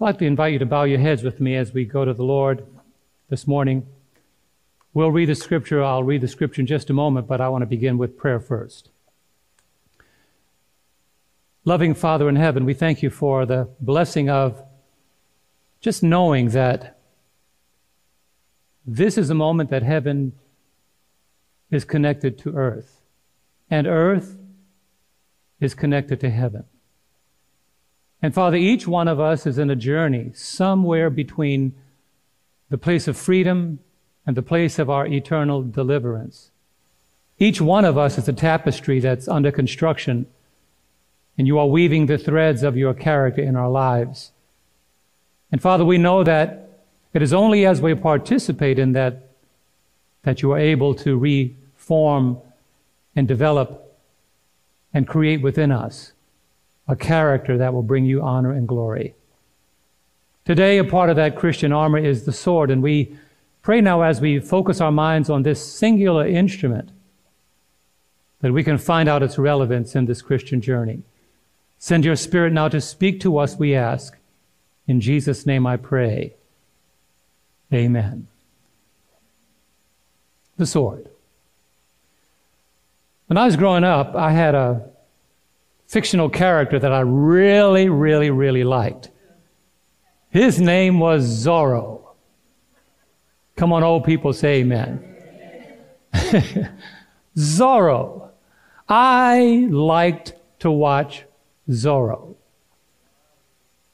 I'd like to invite you to bow your heads with me as we go to the Lord this morning. We'll read the scripture. I'll read the scripture in just a moment, but I want to begin with prayer first. Loving Father in heaven, we thank you for the blessing of just knowing that this is a moment that heaven is connected to earth, and earth is connected to heaven. And Father, each one of us is in a journey somewhere between the place of freedom and the place of our eternal deliverance. Each one of us is a tapestry that's under construction, and you are weaving the threads of your character in our lives. And Father, we know that it is only as we participate in that that you are able to reform and develop and create within us a character that will bring you honor and glory. Today, a part of that Christian armor is the sword, and we pray now as we focus our minds on this singular instrument that we can find out its relevance in this Christian journey. Send your Spirit now to speak to us, we ask. In Jesus' name I pray. Amen. The sword. When I was growing up, I had a fictional character that I really, really, really liked. His name was Zorro. Come on, old people, say amen. Zorro. I liked to watch Zorro.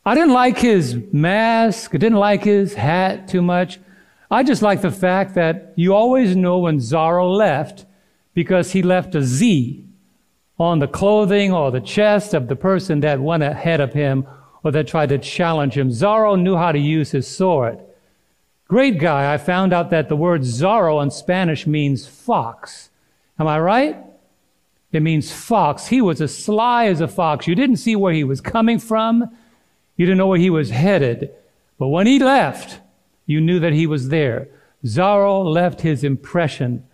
I didn't like his mask. I didn't like his hat too much. I just liked the fact that you always know when Zorro left because he left a Z on the clothing or the chest of the person that went ahead of him or that tried to challenge him. Zorro knew how to use his sword. Great guy. I found out that the word Zorro in Spanish means fox. Am I right? It means fox. He was as sly as a fox. You didn't see where he was coming from. You didn't know where he was headed. But when he left, you knew that he was there. Zorro left his impression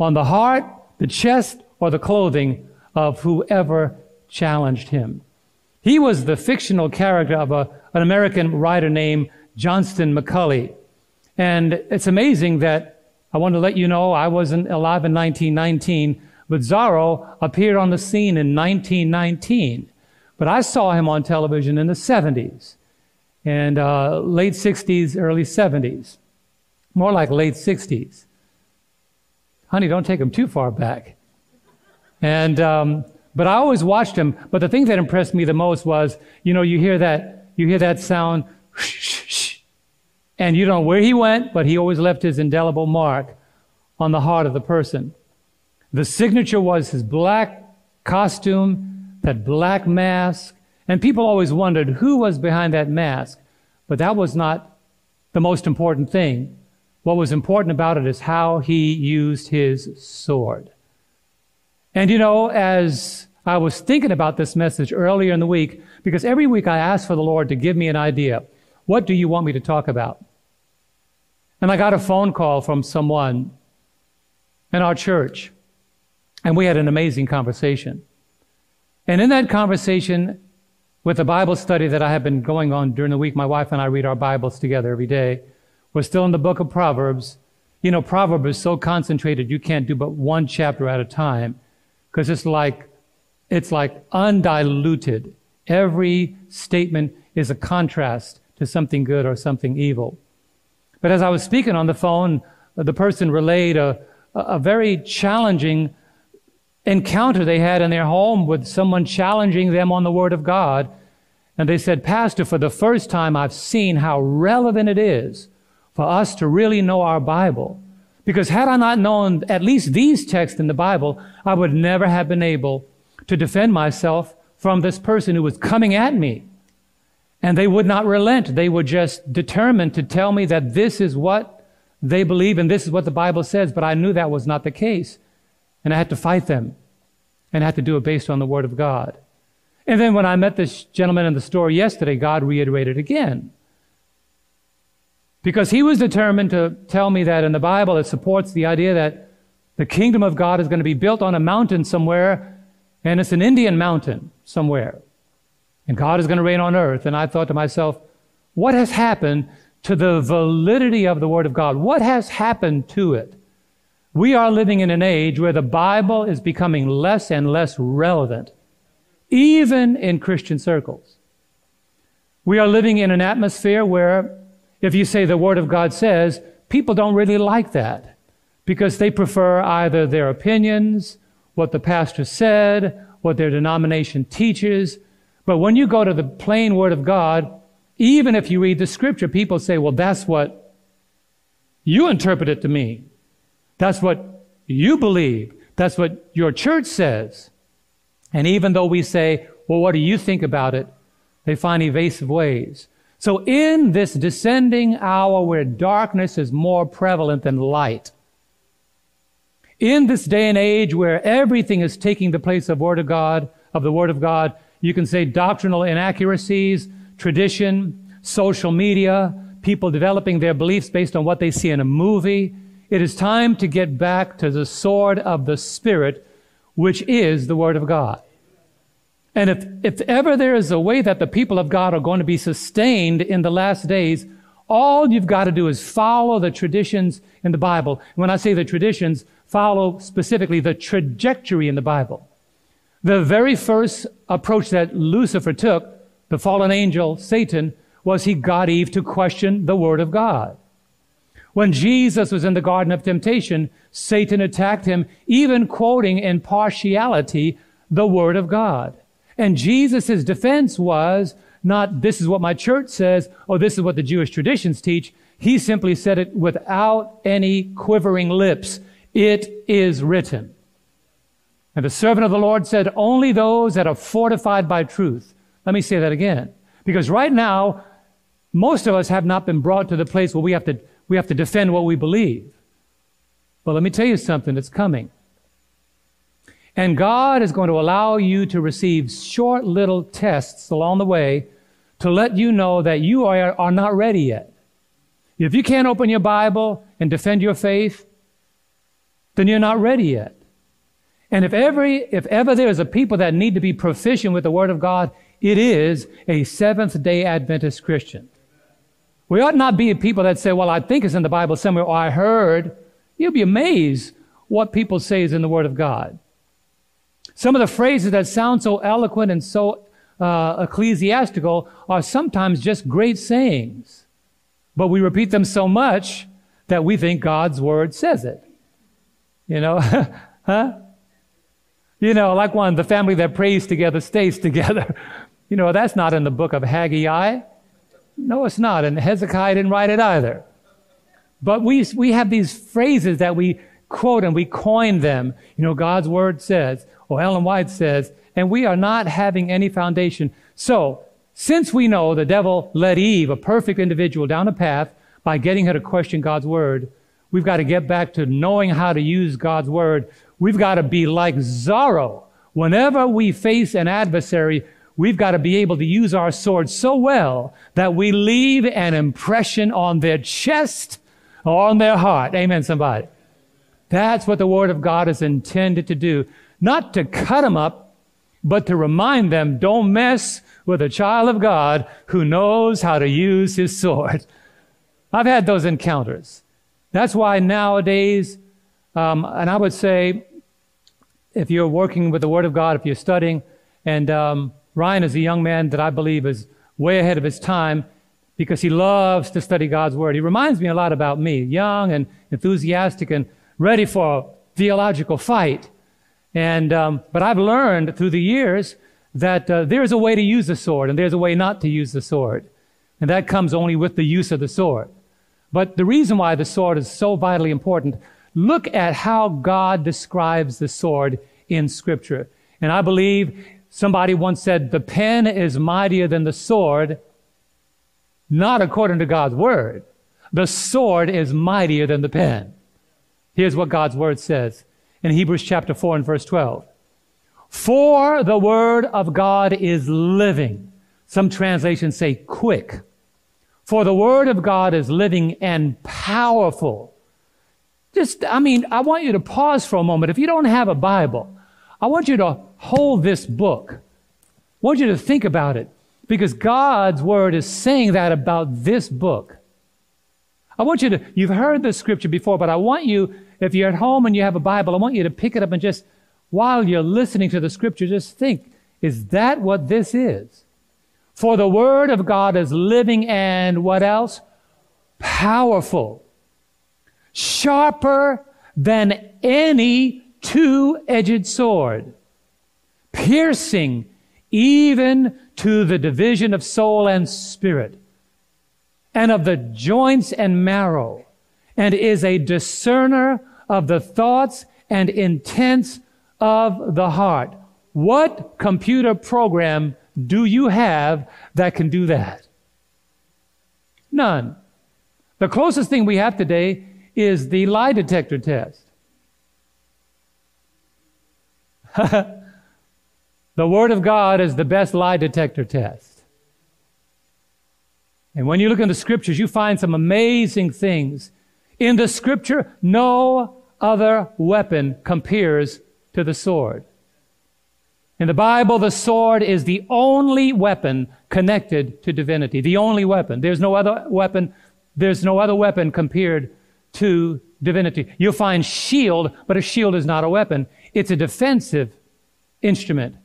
on the heart, the chest, or the clothing of whoever challenged him. He was the fictional character of a, an American writer named Johnston McCulley. And it's amazing that I want to let you know I wasn't alive in 1919, but Zorro appeared on the scene in 1919. But I saw him on television in the 70s and uh, late 60s, early 70s. More like late 60s. Honey, don't take him too far back. And, um, but I always watched him. But the thing that impressed me the most was, you know, you hear that, you hear that sound, and you don't know where he went, but he always left his indelible mark on the heart of the person. The signature was his black costume that black mask. And people always wondered who was behind that mask. But that was not the most important thing. What was important about it is how he used his sword. And you know, as I was thinking about this message earlier in the week, because every week I ask for the Lord to give me an idea. What do you want me to talk about? And I got a phone call from someone in our church, and we had an amazing conversation. And in that conversation with the Bible study that I have been going on during the week, my wife and I read our Bibles together every day. We're still in the book of Proverbs. You know, Proverbs is so concentrated you can't do but one chapter at a time because it's like it's like undiluted. Every statement is a contrast to something good or something evil. But as I was speaking on the phone, the person relayed a, a very challenging encounter they had in their home with someone challenging them on the Word of God. And they said, Pastor, for the first time, I've seen how relevant it is for us to really know our Bible. Because had I not known at least these texts in the Bible, I would never have been able to defend myself from this person who was coming at me. And they would not relent. They were just determined to tell me that this is what they believe and this is what the Bible says. But I knew that was not the case. And I had to fight them. And I had to do it based on the Word of God. And then when I met this gentleman in the store yesterday, God reiterated again. Because he was determined to tell me that in the Bible it supports the idea that the kingdom of God is going to be built on a mountain somewhere, and it's an Indian mountain somewhere. And God is going to reign on earth. And I thought to myself, What has happened to the validity of the Word of God? What has happened to it? We are living in an age where the Bible is becoming less and less relevant, even in Christian circles. We are living in an atmosphere where if you say the Word of God says, people don't really like that because they prefer either their opinions, what the pastor said, what their denomination teaches. But when you go to the plain Word of God, even if you read the scripture, people say, well, that's what you interpret it to mean. That's what you believe. That's what your church says. And even though we say, well, what do you think about it? They find evasive ways. So in this descending hour where darkness is more prevalent than light, in this day and age where everything is taking the place of Word of God, of the Word of God, you can say doctrinal inaccuracies, tradition, social media, people developing their beliefs based on what they see in a movie. It is time to get back to the sword of the Spirit, which is the Word of God. And if, if ever there is a way that the people of God are going to be sustained in the last days, all you've got to do is follow the traditions in the Bible. When I say the traditions, follow specifically the trajectory in the Bible. The very first approach that Lucifer took, the fallen angel, Satan, was he got Eve to question the Word of God. When Jesus was in the Garden of Temptation, Satan attacked him, even quoting in partiality the Word of God. And Jesus' defense was not, this is what my church says, or this is what the Jewish traditions teach. He simply said it without any quivering lips. It is written. And the servant of the Lord said, only those that are fortified by truth. Let me say that again. Because right now, most of us have not been brought to the place where we have to, we have to defend what we believe. But let me tell you something that's coming. And God is going to allow you to receive short little tests along the way to let you know that you are, are not ready yet. If you can't open your Bible and defend your faith, then you're not ready yet. And if every, if ever there is a people that need to be proficient with the Word of God, it is a Seventh day Adventist Christian. We ought not be people that say, well, I think it's in the Bible somewhere, or I heard. You'll be amazed what people say is in the Word of God. Some of the phrases that sound so eloquent and so uh, ecclesiastical are sometimes just great sayings. But we repeat them so much that we think God's Word says it. You know, huh? You know, like one, the family that prays together stays together. you know, that's not in the book of Haggai. No, it's not. And Hezekiah didn't write it either. But we, we have these phrases that we quote and we coin them. You know, God's word says, or Ellen White says, and we are not having any foundation. So, since we know the devil led Eve, a perfect individual, down a path by getting her to question God's word, We've got to get back to knowing how to use God's word. We've got to be like Zorro. Whenever we face an adversary, we've got to be able to use our sword so well that we leave an impression on their chest or on their heart. Amen, somebody. That's what the Word of God is intended to do. Not to cut them up, but to remind them, don't mess with a child of God who knows how to use his sword. I've had those encounters. That's why nowadays, um, and I would say, if you're working with the Word of God, if you're studying, and um, Ryan is a young man that I believe is way ahead of his time because he loves to study God's Word. He reminds me a lot about me, young and enthusiastic and ready for a theological fight. And, um, but I've learned through the years that uh, there's a way to use the sword and there's a way not to use the sword. And that comes only with the use of the sword. But the reason why the sword is so vitally important, look at how God describes the sword in Scripture. And I believe somebody once said, the pen is mightier than the sword, not according to God's word. The sword is mightier than the pen. Here's what God's word says in Hebrews chapter 4 and verse 12. For the word of God is living. Some translations say quick for the Word of God is living and powerful. Just, I mean, I want you to pause for a moment. If you don't have a Bible, I want you to hold this book. I want you to think about it. Because God's word is saying that about this book. I want you to, you've heard the scripture before, but I want you, if you're at home and you have a Bible, I want you to pick it up and just, while you're listening to the scripture, just think, is that what this is? For the word of God is living and what else? Powerful. Sharper than any two-edged sword. Piercing even to the division of soul and spirit and of the joints and marrow and is a discerner of the thoughts and intents of the heart. What computer program do you have that can do that? None. The closest thing we have today is the lie detector test. The Word of God is the best lie detector test. And when you look in the scriptures, you find some amazing things. In the scripture, no other weapon compares to the sword. In the Bible, the sword is the only weapon connected to divinity. The only weapon. There's no other weapon. There's no other weapon compared to divinity. You'll find shield, but a shield is not a weapon. It's a defensive instrument.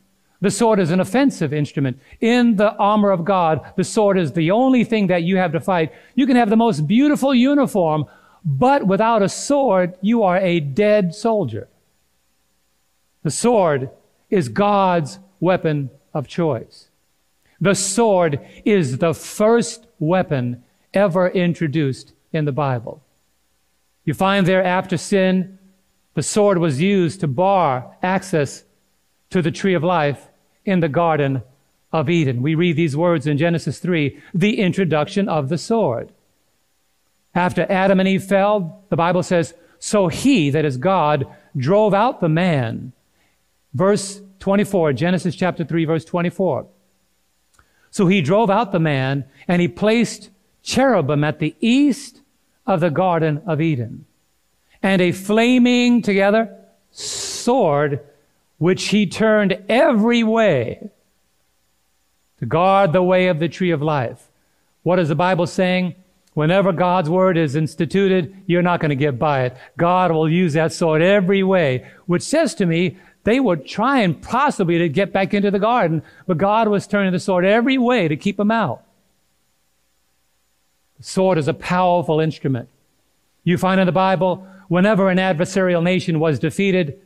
The sword is an offensive instrument. In the armor of God, the sword is the only thing that you have to fight. You can have the most beautiful uniform, but without a sword, you are a dead soldier. The sword is God's weapon of choice. The sword is the first weapon ever introduced in the Bible. You find there after sin, the sword was used to bar access to the tree of life in the Garden of Eden. We read these words in Genesis 3 the introduction of the sword. After Adam and Eve fell, the Bible says, So he, that is God, drove out the man. Verse 24, Genesis chapter 3, verse 24. So he drove out the man and he placed cherubim at the east of the Garden of Eden and a flaming together sword which he turned every way to guard the way of the tree of life. What is the Bible saying? Whenever God's word is instituted, you're not going to get by it. God will use that sword every way, which says to me, they were trying possibly to get back into the garden, but God was turning the sword every way to keep them out. The sword is a powerful instrument. You find in the Bible, whenever an adversarial nation was defeated,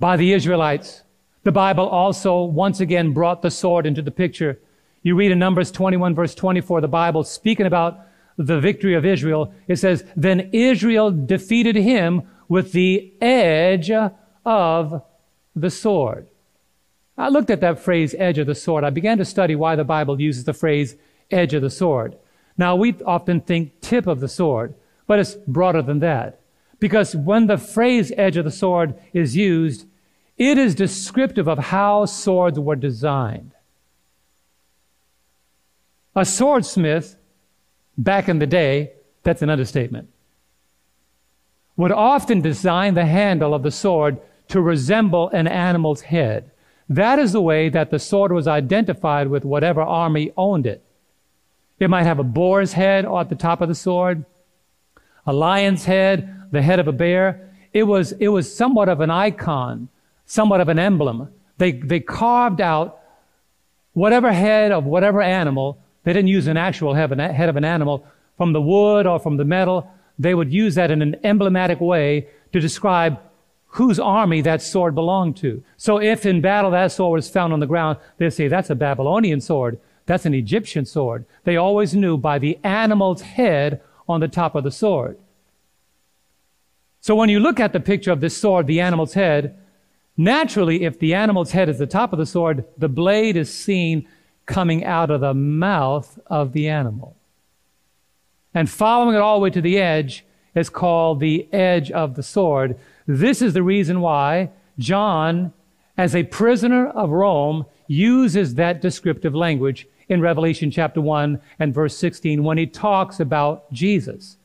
by the Israelites. The Bible also once again brought the sword into the picture. You read in Numbers 21 verse 24, the Bible speaking about the victory of Israel. It says, then Israel defeated him with the edge of the sword. I looked at that phrase, edge of the sword. I began to study why the Bible uses the phrase edge of the sword. Now, we often think tip of the sword, but it's broader than that. Because when the phrase edge of the sword is used, it is descriptive of how swords were designed. A swordsmith, back in the day, that's an understatement, would often design the handle of the sword to resemble an animal's head. That is the way that the sword was identified with whatever army owned it. It might have a boar's head at the top of the sword, a lion's head, the head of a bear. It was, it was somewhat of an icon somewhat of an emblem. They, they carved out whatever head of whatever animal. They didn't use an actual head of an animal from the wood or from the metal. They would use that in an emblematic way to describe whose army that sword belonged to. So if in battle that sword was found on the ground, they'd say, that's a Babylonian sword. That's an Egyptian sword. They always knew by the animal's head on the top of the sword. So when you look at the picture of this sword, the animal's head, Naturally, if the animal's head is the top of the sword, the blade is seen coming out of the mouth of the animal. And following it all the way to the edge is called the edge of the sword. This is the reason why John, as a prisoner of Rome, uses that descriptive language in Revelation chapter 1 and verse 16 when he talks about Jesus.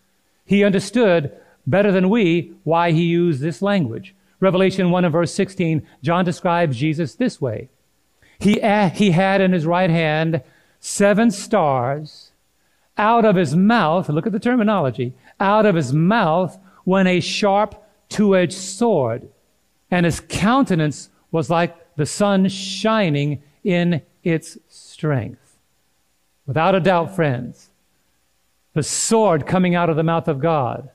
He understood better than we why he used this language. Revelation 1 and verse 16, John describes Jesus this way. He, eh, he had in his right hand seven stars. Out of his mouth, look at the terminology, out of his mouth went a sharp two edged sword, and his countenance was like the sun shining in its strength. Without a doubt, friends, the sword coming out of the mouth of God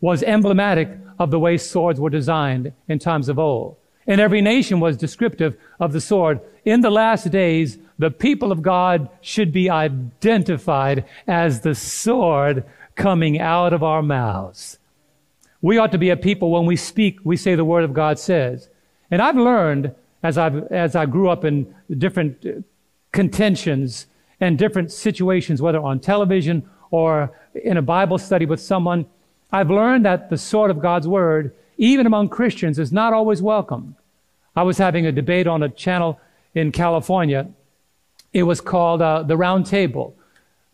was emblematic of the way swords were designed in times of old. And every nation was descriptive of the sword. In the last days, the people of God should be identified as the sword coming out of our mouths. We ought to be a people when we speak, we say the word of God says. And I've learned as i as I grew up in different uh, contentions and different situations, whether on television or in a Bible study with someone, I've learned that the sword of God's word, even among Christians, is not always welcome. I was having a debate on a channel in California. It was called uh, The Round Table.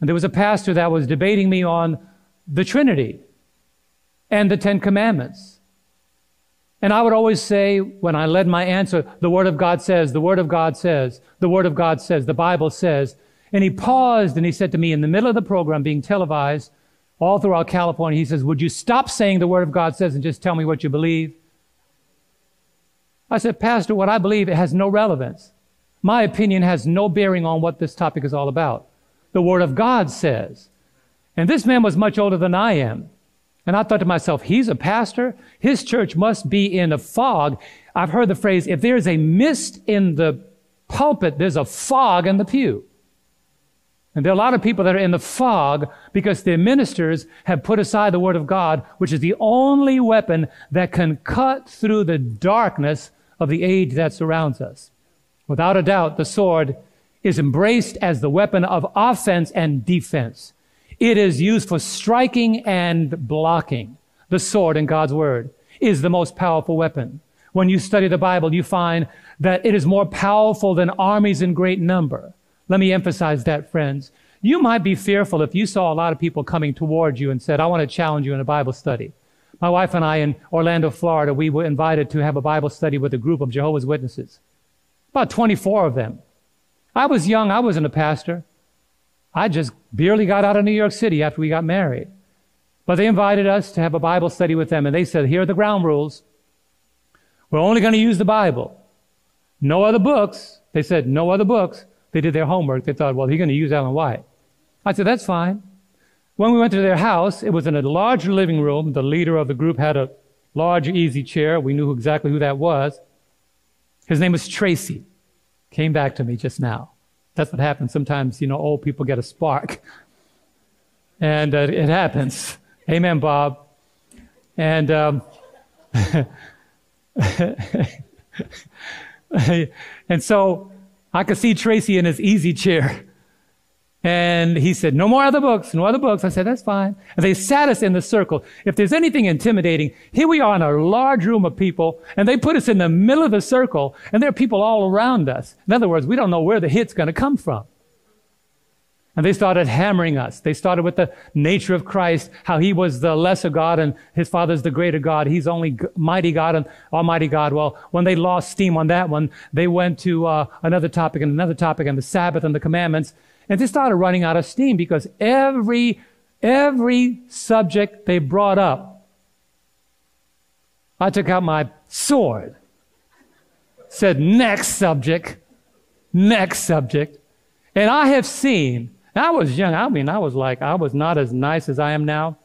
And there was a pastor that was debating me on the Trinity and the Ten Commandments. And I would always say, when I led my answer, the Word of God says, the Word of God says, the Word of God says, the Bible says. And he paused and he said to me in the middle of the program being televised all throughout California, he says, Would you stop saying the Word of God says and just tell me what you believe? I said, Pastor, what I believe it has no relevance. My opinion has no bearing on what this topic is all about. The Word of God says. And this man was much older than I am. And I thought to myself, he's a pastor. His church must be in a fog. I've heard the phrase, if there's a mist in the pulpit, there's a fog in the pew. And there are a lot of people that are in the fog because their ministers have put aside the Word of God, which is the only weapon that can cut through the darkness of the age that surrounds us. Without a doubt, the sword is embraced as the weapon of offense and defense. It is used for striking and blocking. The sword in God's word is the most powerful weapon. When you study the Bible, you find that it is more powerful than armies in great number. Let me emphasize that, friends. You might be fearful if you saw a lot of people coming towards you and said, I want to challenge you in a Bible study. My wife and I in Orlando, Florida, we were invited to have a Bible study with a group of Jehovah's Witnesses. About 24 of them. I was young. I wasn't a pastor. I just barely got out of New York City after we got married. But they invited us to have a Bible study with them, and they said, Here are the ground rules. We're only going to use the Bible. No other books. They said, No other books. They did their homework. They thought, Well, he's going to use Ellen White. I said, That's fine. When we went to their house, it was in a large living room. The leader of the group had a large easy chair. We knew exactly who that was. His name was Tracy. Came back to me just now. That's what happens. Sometimes, you know, old people get a spark. And uh, it happens. Amen, Bob. And, um, and so I could see Tracy in his easy chair. And he said, no more other books, no other books. I said, that's fine. And they sat us in the circle. If there's anything intimidating, here we are in a large room of people, and they put us in the middle of the circle, and there are people all around us. In other words, we don't know where the hit's going to come from. And they started hammering us. They started with the nature of Christ, how he was the lesser God and his father's the greater God. He's only mighty God and almighty God. Well, when they lost steam on that one, they went to uh, another topic and another topic and the Sabbath and the commandments. And they started running out of steam because every, every subject they brought up, I took out my sword, said, next subject, next subject. And I have seen, I was young, I mean, I was like, I was not as nice as I am now,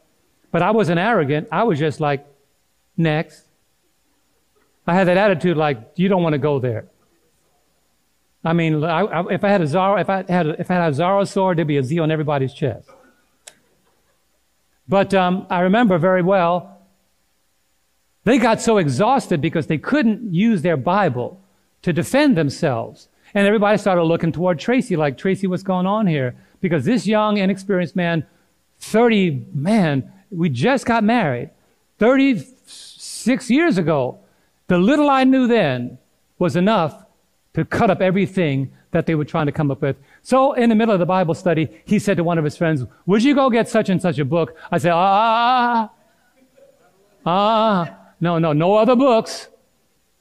but I wasn't arrogant. I was just like, next. I had that attitude like, you don't want to go there. I mean, I, I, if I had a Zorro, if I had a, if I had a Zorro sword, there'd be a Z on everybody's chest. But um, I remember very well, they got so exhausted because they couldn't use their Bible to defend themselves. And everybody started looking toward Tracy, like, Tracy, what's going on here? Because this young, inexperienced man, 30, man, we just got married 36 years ago. The little I knew then was enough to cut up everything that they were trying to come up with. So in the middle of the Bible study, he said to one of his friends, would you go get such and such a book? I said, ah, ah, no, no, no other books.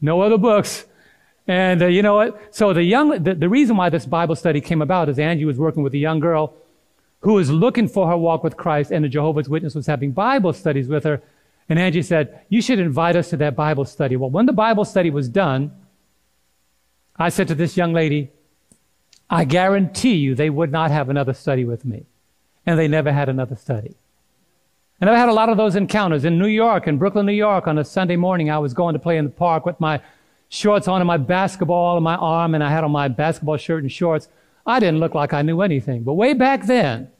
No other books. And uh, you know what? So the young, the, the reason why this Bible study came about is Angie was working with a young girl who was looking for her walk with Christ, and the Jehovah's Witness was having Bible studies with her. And Angie said, You should invite us to that Bible study. Well, when the Bible study was done, I said to this young lady, I guarantee you they would not have another study with me. And they never had another study. And I've had a lot of those encounters in New York, in Brooklyn, New York, on a Sunday morning. I was going to play in the park with my shorts on and my basketball on my arm, and I had on my basketball shirt and shorts. I didn't look like I knew anything. But way back then,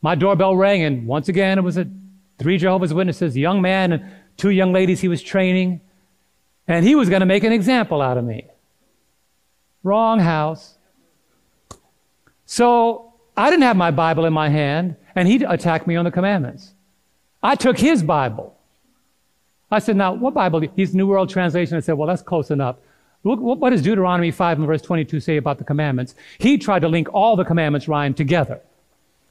my doorbell rang, and once again, it was a three Jehovah's Witnesses, a young man and two young ladies he was training, and he was going to make an example out of me. Wrong house. So I didn't have my Bible in my hand, and he attacked me on the commandments. I took his Bible. I said, Now, what Bible? He's New World Translation. I said, Well, that's close enough. What does Deuteronomy 5 and verse 22 say about the commandments? He tried to link all the commandments, Ryan, together.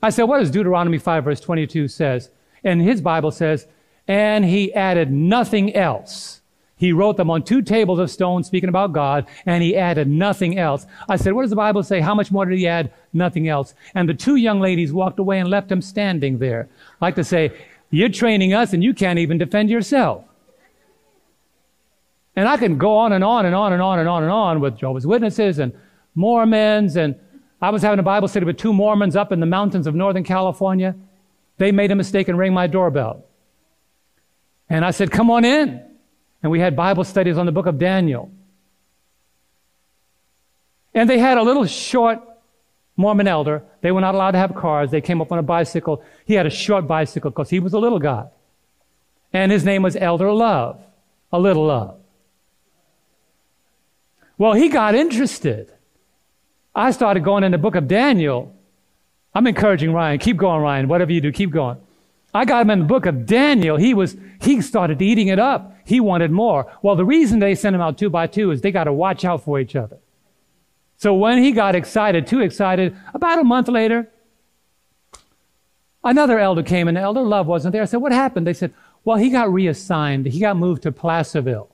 I said, What does Deuteronomy 5 verse 22 says? And his Bible says, And he added nothing else. He wrote them on two tables of stone, speaking about God, and he added nothing else. I said, What does the Bible say? How much more did he add? Nothing else. And the two young ladies walked away and left him standing there. I like to say, You're training us and you can't even defend yourself. And I can go on and on and on and on and on and on with Jehovah's Witnesses and Mormons. And I was having a Bible study with two Mormons up in the mountains of Northern California. They made a mistake and rang my doorbell. And I said, Come on in. And we had Bible studies on the book of Daniel. And they had a little short Mormon elder. They were not allowed to have cars. They came up on a bicycle. He had a short bicycle because he was a little guy. And his name was Elder Love, a little love. Well, he got interested. I started going in the book of Daniel. I'm encouraging Ryan. Keep going, Ryan. Whatever you do, keep going. I got him in the book of Daniel. He was, he started eating it up. He wanted more. Well, the reason they sent him out two by two is they got to watch out for each other. So when he got excited, too excited, about a month later, another elder came and Elder Love wasn't there. I said, what happened? They said, well, he got reassigned. He got moved to Placerville.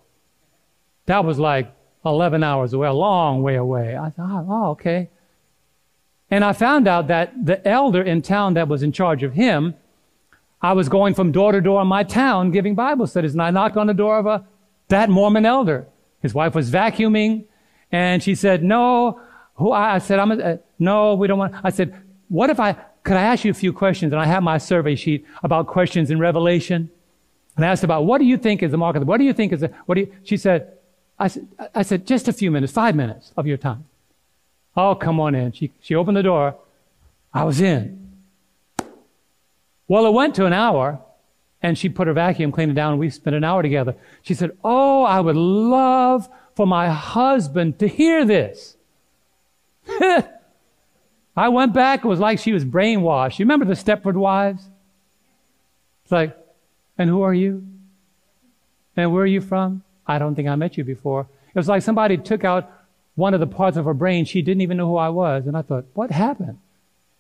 That was like 11 hours away, a long way away. I thought, oh, okay. And I found out that the elder in town that was in charge of him I was going from door to door in my town giving Bible studies, and I knocked on the door of a, that Mormon elder. His wife was vacuuming, and she said, No. Who I said, I'm a, uh, no, we don't want. I said, What if I could I ask you a few questions? And I have my survey sheet about questions in Revelation. And I asked about what do you think is the mark of the, what do you think is the, what do you, she said, I said, I said, just a few minutes, five minutes of your time. Oh, come on in. She, she opened the door. I was in. Well, it went to an hour, and she put her vacuum cleaner down, and we spent an hour together. She said, Oh, I would love for my husband to hear this. I went back, it was like she was brainwashed. You remember the Stepford wives? It's like, and who are you? And where are you from? I don't think I met you before. It was like somebody took out one of the parts of her brain. She didn't even know who I was. And I thought, what happened?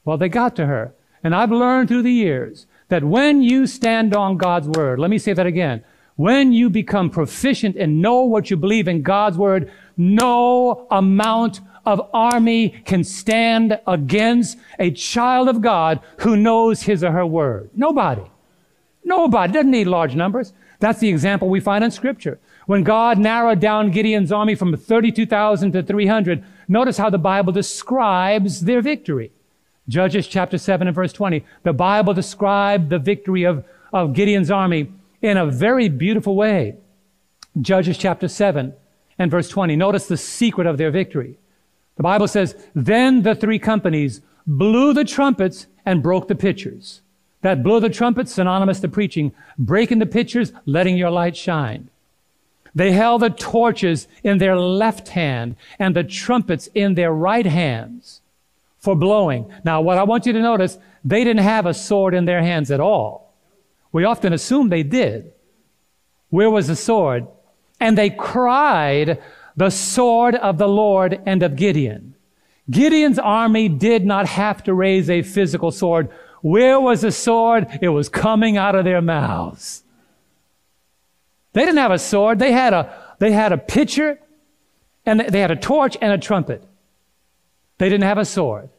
Well, they got to her. And I've learned through the years that when you stand on God's word, let me say that again. When you become proficient and know what you believe in God's word, no amount of army can stand against a child of God who knows his or her word. Nobody. Nobody. Doesn't need large numbers. That's the example we find in scripture. When God narrowed down Gideon's army from 32,000 to 300, notice how the Bible describes their victory. Judges chapter 7 and verse 20. The Bible described the victory of, of Gideon's army in a very beautiful way. Judges chapter 7 and verse 20. Notice the secret of their victory. The Bible says, Then the three companies blew the trumpets and broke the pitchers. That blow the trumpets, synonymous to preaching, breaking the pitchers, letting your light shine. They held the torches in their left hand and the trumpets in their right hands for blowing. Now, what I want you to notice, they didn't have a sword in their hands at all. We often assume they did. Where was the sword? And they cried, the sword of the Lord and of Gideon. Gideon's army did not have to raise a physical sword. Where was the sword? It was coming out of their mouths. They didn't have a sword. They had a, they had a pitcher And they had a torch and a trumpet. They didn't have a sword.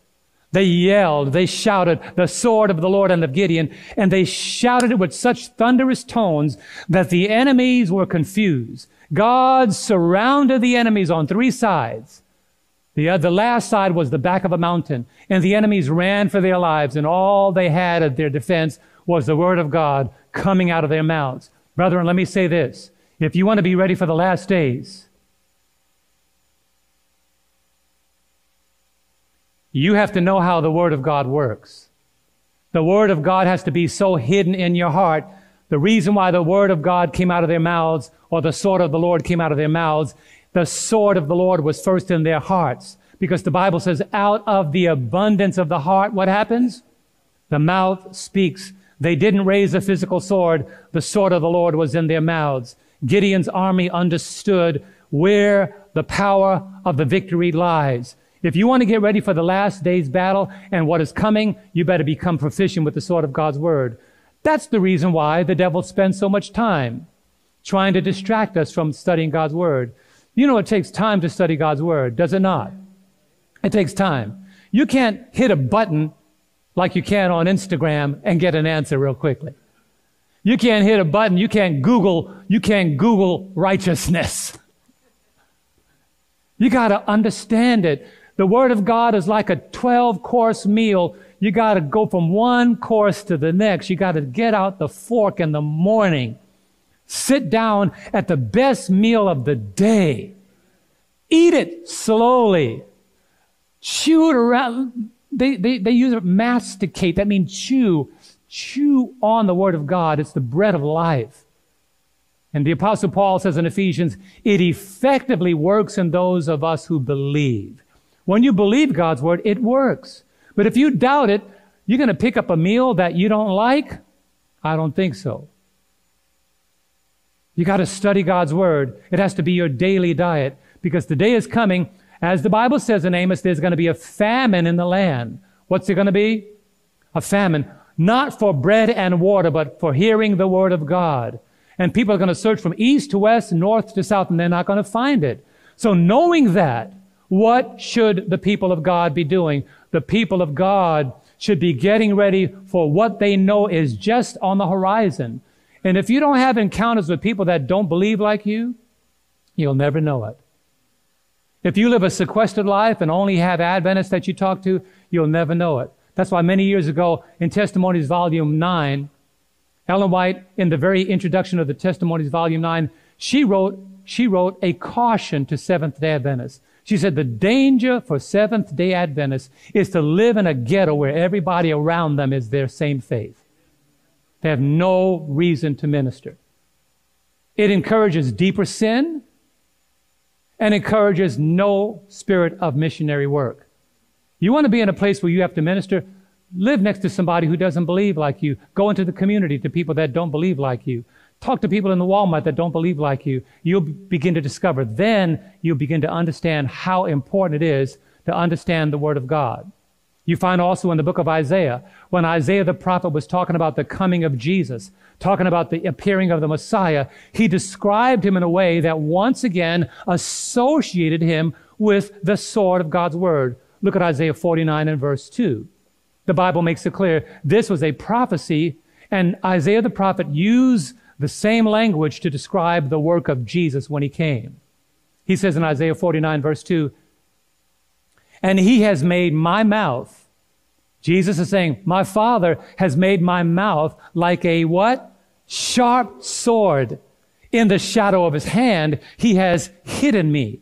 They yelled, they shouted, the sword of the Lord and of Gideon, and they shouted it with such thunderous tones that the enemies were confused. God surrounded the enemies on three sides. The, uh, the last side was the back of a mountain, and the enemies ran for their lives, and all they had at their defense was the word of God coming out of their mouths. Brethren, let me say this. If you want to be ready for the last days, you have to know how the Word of God works. The Word of God has to be so hidden in your heart. The reason why the Word of God came out of their mouths, or the sword of the Lord came out of their mouths, the sword of the Lord was first in their hearts. Because the Bible says, out of the abundance of the heart, what happens? The mouth speaks. They didn't raise a physical sword. The sword of the Lord was in their mouths. Gideon's army understood where the power of the victory lies. If you want to get ready for the last day's battle and what is coming, you better become proficient with the sword of God's word. That's the reason why the devil spends so much time trying to distract us from studying God's word. You know, it takes time to study God's word, does it not? It takes time. You can't hit a button like you can on Instagram and get an answer real quickly. You can't hit a button, you can't Google, you can't Google righteousness. You got to understand it. The Word of God is like a 12 course meal. You got to go from one course to the next. You got to get out the fork in the morning. Sit down at the best meal of the day. Eat it slowly. Chew it around. They, they, they use masticate. That means chew. Chew on the Word of God. It's the bread of life. And the Apostle Paul says in Ephesians, it effectively works in those of us who believe. When you believe God's word, it works. But if you doubt it, you're going to pick up a meal that you don't like? I don't think so. You got to study God's word. It has to be your daily diet because the day is coming. As the Bible says in Amos, there's going to be a famine in the land. What's it going to be? A famine. Not for bread and water, but for hearing the word of God. And people are going to search from east to west, north to south, and they're not going to find it. So knowing that, what should the people of God be doing? The people of God should be getting ready for what they know is just on the horizon. And if you don't have encounters with people that don't believe like you, you'll never know it. If you live a sequestered life and only have Adventists that you talk to, you'll never know it. That's why many years ago in Testimonies Volume 9, Ellen White, in the very introduction of the Testimonies Volume 9, she wrote, she wrote a caution to Seventh day Adventists. She said the danger for Seventh day Adventists is to live in a ghetto where everybody around them is their same faith. They have no reason to minister. It encourages deeper sin and encourages no spirit of missionary work. You want to be in a place where you have to minister? Live next to somebody who doesn't believe like you. Go into the community to people that don't believe like you. Talk to people in the Walmart that don't believe like you. You'll begin to discover. Then you'll begin to understand how important it is to understand the Word of God. You find also in the book of Isaiah, when Isaiah the prophet was talking about the coming of Jesus, talking about the appearing of the Messiah, he described him in a way that once again associated him with the sword of God's Word. Look at Isaiah 49 and verse 2. The Bible makes it clear this was a prophecy, and Isaiah the prophet used the same language to describe the work of Jesus when he came. He says in Isaiah 49, verse 2, and he has made my mouth. Jesus is saying, My Father has made my mouth like a what? Sharp sword. In the shadow of his hand, he has hidden me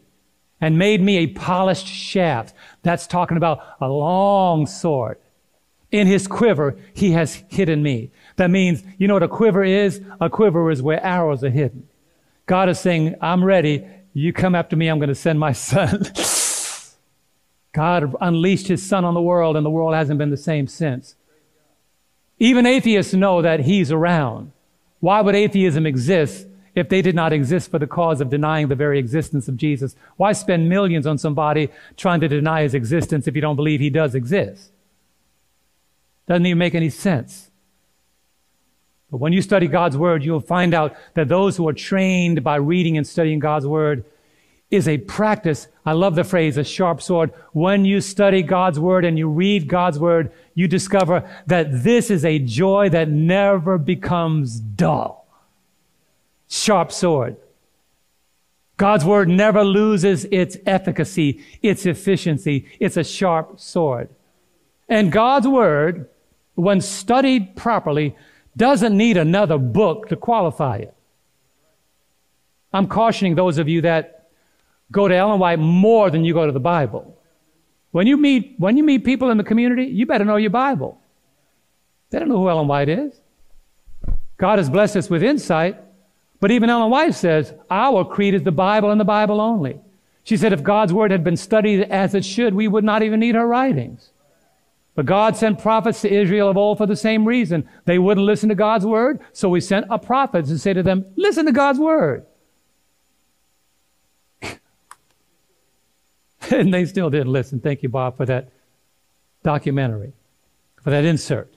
and made me a polished shaft. That's talking about a long sword. In his quiver, he has hidden me. That means, you know what a quiver is? A quiver is where arrows are hidden. God is saying, I'm ready. You come after me, I'm going to send my son. God unleashed his son on the world, and the world hasn't been the same since. Even atheists know that he's around. Why would atheism exist if they did not exist for the cause of denying the very existence of Jesus? Why spend millions on somebody trying to deny his existence if you don't believe he does exist? Doesn't even make any sense. But when you study God's Word, you'll find out that those who are trained by reading and studying God's Word, is a practice. I love the phrase, a sharp sword. When you study God's word and you read God's word, you discover that this is a joy that never becomes dull. Sharp sword. God's word never loses its efficacy, its efficiency. It's a sharp sword. And God's word, when studied properly, doesn't need another book to qualify it. I'm cautioning those of you that go to Ellen White more than you go to the Bible. When you meet, when you meet people in the community, you better know your Bible. They don't know who Ellen White is. God has blessed us with insight, but even Ellen White says, our creed is the Bible and the Bible only. She said if God's word had been studied as it should, we would not even need her writings. But God sent prophets to Israel of old for the same reason. They wouldn't listen to God's word, so we sent a prophet to say to them, listen to God's word. and they still didn't listen. Thank you, Bob, for that documentary, for that insert.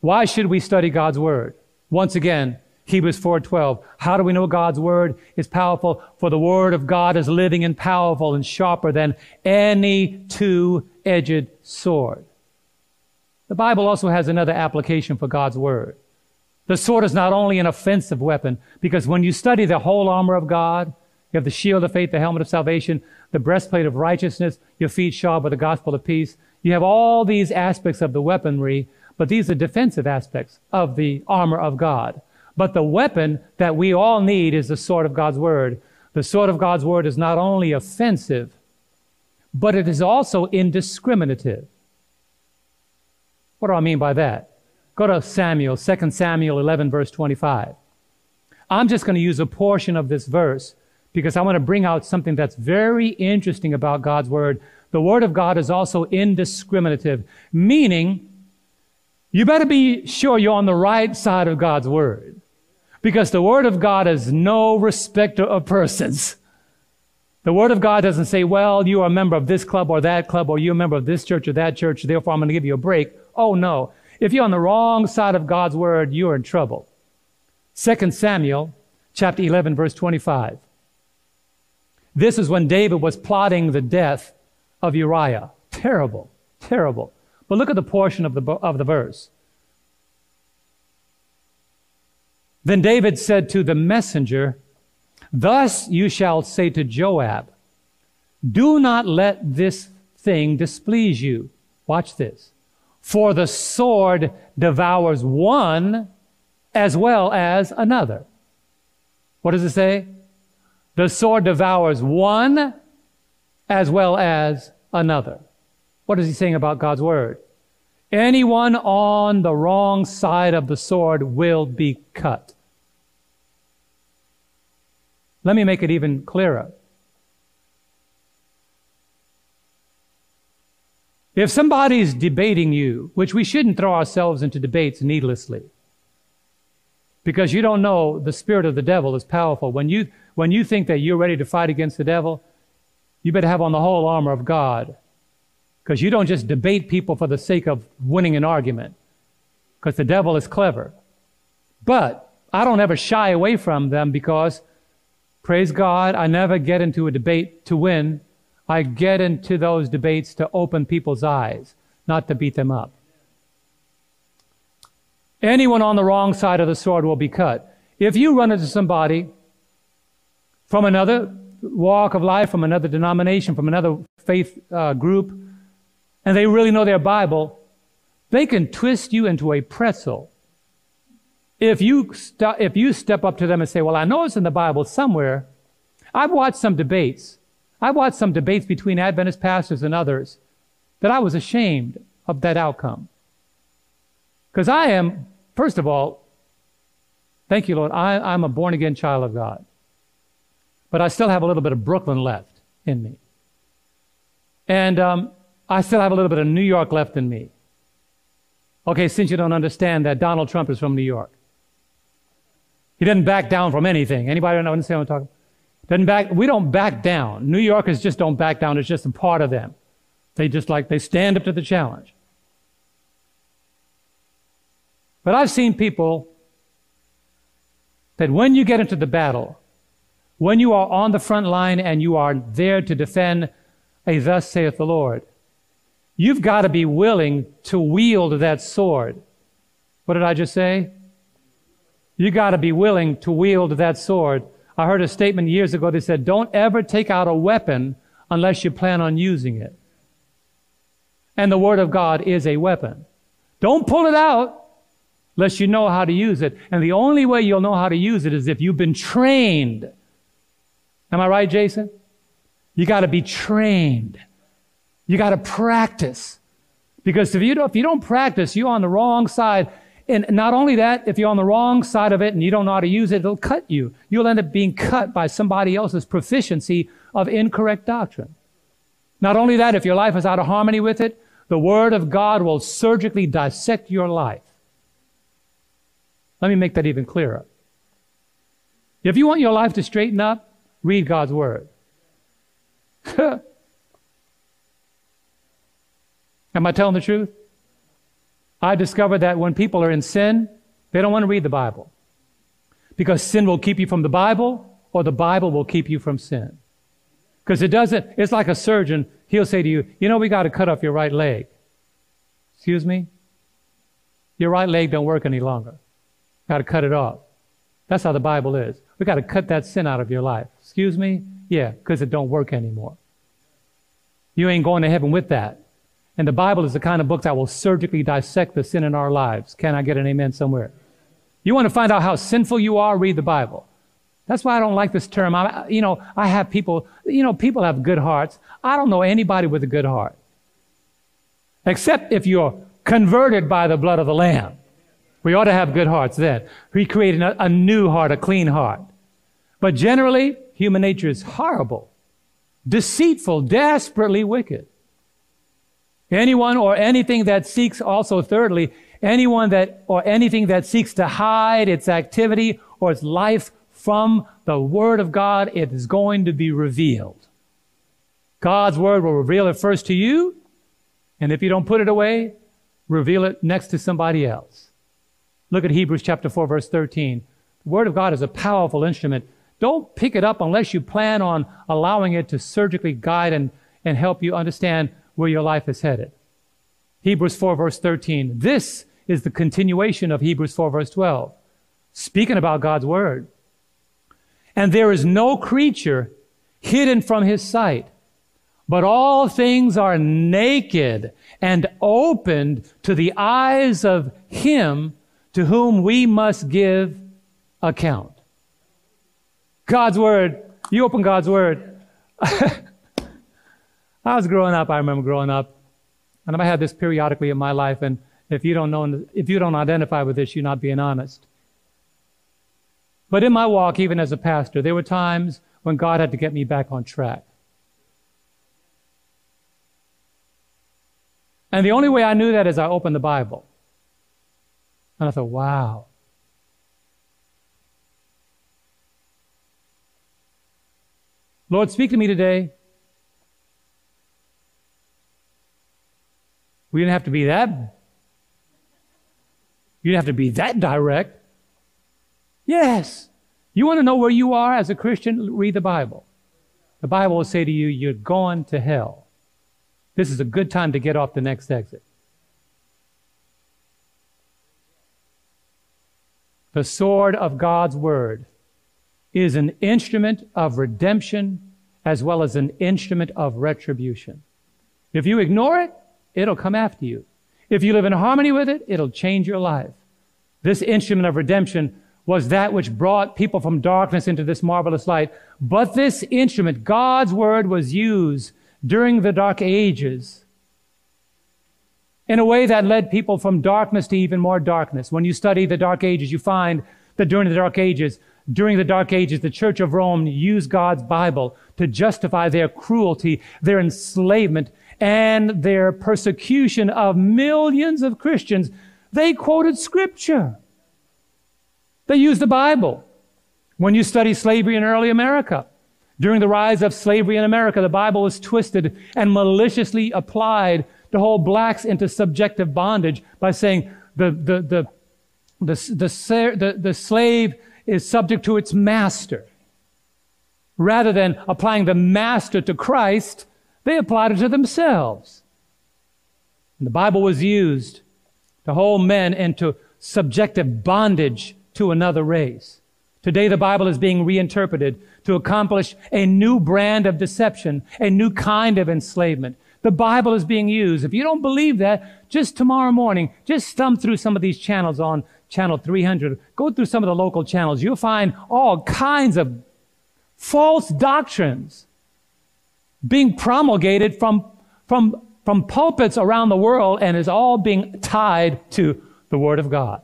Why should we study God's word? Once again, Hebrews 4:12. How do we know God's word is powerful? For the word of God is living and powerful and sharper than any two-edged sword. The Bible also has another application for God's word. The sword is not only an offensive weapon, because when you study the whole armor of God, you have the shield of faith, the helmet of salvation, the breastplate of righteousness, your feet shod with the gospel of peace. You have all these aspects of the weaponry, but these are defensive aspects of the armor of God. But the weapon that we all need is the sword of God's word. The sword of God's word is not only offensive, but it is also indiscriminative. What do I mean by that? Go to Samuel, 2 Samuel 11, verse 25. I'm just going to use a portion of this verse because I want to bring out something that's very interesting about God's Word. The Word of God is also indiscriminative, meaning you better be sure you're on the right side of God's Word because the Word of God is no respecter of persons. The Word of God doesn't say, well, you are a member of this club or that club, or you're a member of this church or that church, therefore I'm going to give you a break. Oh, no. If you're on the wrong side of God's Word, you're in trouble. 2 Samuel chapter 11, verse 25. This is when David was plotting the death of Uriah. Terrible, terrible. But look at the portion of the, of the verse. Then David said to the messenger, Thus you shall say to Joab, Do not let this thing displease you. Watch this. For the sword devours one as well as another. What does it say? The sword devours one as well as another. What is he saying about God's word? Anyone on the wrong side of the sword will be cut. Let me make it even clearer. If somebody's debating you, which we shouldn't throw ourselves into debates needlessly, because you don't know the spirit of the devil is powerful. When you, when you think that you're ready to fight against the devil, you better have on the whole armor of God. Because you don't just debate people for the sake of winning an argument. Because the devil is clever. But I don't ever shy away from them because, praise God, I never get into a debate to win. I get into those debates to open people's eyes, not to beat them up. Anyone on the wrong side of the sword will be cut. If you run into somebody from another walk of life, from another denomination, from another faith uh, group, and they really know their Bible, they can twist you into a pretzel. If you, st- if you step up to them and say, Well, I know it's in the Bible somewhere, I've watched some debates. I've watched some debates between Adventist pastors and others that I was ashamed of that outcome. Because I am, first of all, thank you, Lord, I I, am a born again child of God. But I still have a little bit of Brooklyn left in me. And um, I still have a little bit of New York left in me. Okay, since you don't understand that Donald Trump is from New York. He doesn't back down from anything. Anybody understand what I'm talking doesn't back, we don't back down. New Yorkers just don't back down. It's just a part of them. They just like, they stand up to the challenge. But I've seen people that when you get into the battle, when you are on the front line and you are there to defend a thus saith the Lord, you've got to be willing to wield that sword. What did I just say? You got to be willing to wield that sword. I heard a statement years ago that said, don't ever take out a weapon unless you plan on using it. And the Word of God is a weapon. Don't pull it out unless you know how to use it. And the only way you'll know how to use it is if you've been trained. Am I right, Jason? You got to be trained. You got to practice. Because if you, don't, if you don't practice, you're on the wrong side. And not only that, if you're on the wrong side of it and you don't know how to use it, it'll cut you. You'll end up being cut by somebody else's proficiency of incorrect doctrine. Not only that, if your life is out of harmony with it, the Word of God will surgically dissect your life. Let me make that even clearer. If you want your life to straighten up, read God's Word. Am I telling the truth? I discovered that when people are in sin, they don't want to read the Bible. Because sin will keep you from the Bible, or the Bible will keep you from sin. Because it doesn't, it's like a surgeon. He'll say to you, you know, we got to cut off your right leg. Excuse me? Your right leg don't work any longer. Got to cut it off. That's how the Bible is. We got to cut that sin out of your life. Excuse me? Yeah, because it don't work anymore. You ain't going to heaven with that. And the Bible is the kind of book that will surgically dissect the sin in our lives. Can I get an amen somewhere? You want to find out how sinful you are? Read the Bible. That's why I don't like this term. I, you know, I have people, you know, people have good hearts. I don't know anybody with a good heart. Except if you're converted by the blood of the Lamb. We ought to have good hearts then. He created a, a new heart, a clean heart. But generally, human nature is horrible, deceitful, desperately wicked. Anyone or anything that seeks also thirdly, anyone that or anything that seeks to hide its activity or its life from the Word of God, it is going to be revealed. God's Word will reveal it first to you, and if you don't put it away, reveal it next to somebody else. Look at Hebrews chapter 4, verse 13. The Word of God is a powerful instrument. Don't pick it up unless you plan on allowing it to surgically guide and, and help you understand where your life is headed. Hebrews 4, verse 13. This is the continuation of Hebrews 4, verse 12. Speaking about God's Word. And there is no creature hidden from his sight, but all things are naked and opened to the eyes of him to whom we must give account. God's Word. You open God's Word. I was growing up, I remember growing up, and I had this periodically in my life, and if you don't know, if you don't identify with this, you're not being honest. But in my walk, even as a pastor, there were times when God had to get me back on track. And the only way I knew that is I opened the Bible. And I thought, wow. Lord, speak to me today. We didn't have to be that. You didn't have to be that direct. Yes. You want to know where you are as a Christian? Read the Bible. The Bible will say to you, you're going to hell. This is a good time to get off the next exit. The sword of God's word is an instrument of redemption as well as an instrument of retribution. If you ignore it, it'll come after you. If you live in harmony with it, it'll change your life. This instrument of redemption was that which brought people from darkness into this marvelous light. But this instrument, God's word, was used during the dark ages in a way that led people from darkness to even more darkness. When you study the dark ages, you find that during the dark ages, during the dark ages, the Church of Rome used God's Bible to justify their cruelty, their enslavement, and their persecution of millions of Christians. They quoted scripture. They used the Bible. When you study slavery in early America, during the rise of slavery in America, the Bible was twisted and maliciously applied to hold blacks into subjective bondage by saying the, the, the, the, the, the, the slave is subject to its master. Rather than applying the master to Christ, they applied it to themselves. And the Bible was used to hold men into subjective bondage to another race. Today, the Bible is being reinterpreted to accomplish a new brand of deception, a new kind of enslavement. The Bible is being used. If you don't believe that, just tomorrow morning, just thumb through some of these channels on channel 300. Go through some of the local channels. You'll find all kinds of false doctrines being promulgated from, from, from pulpits around the world and is all being tied to the Word of God.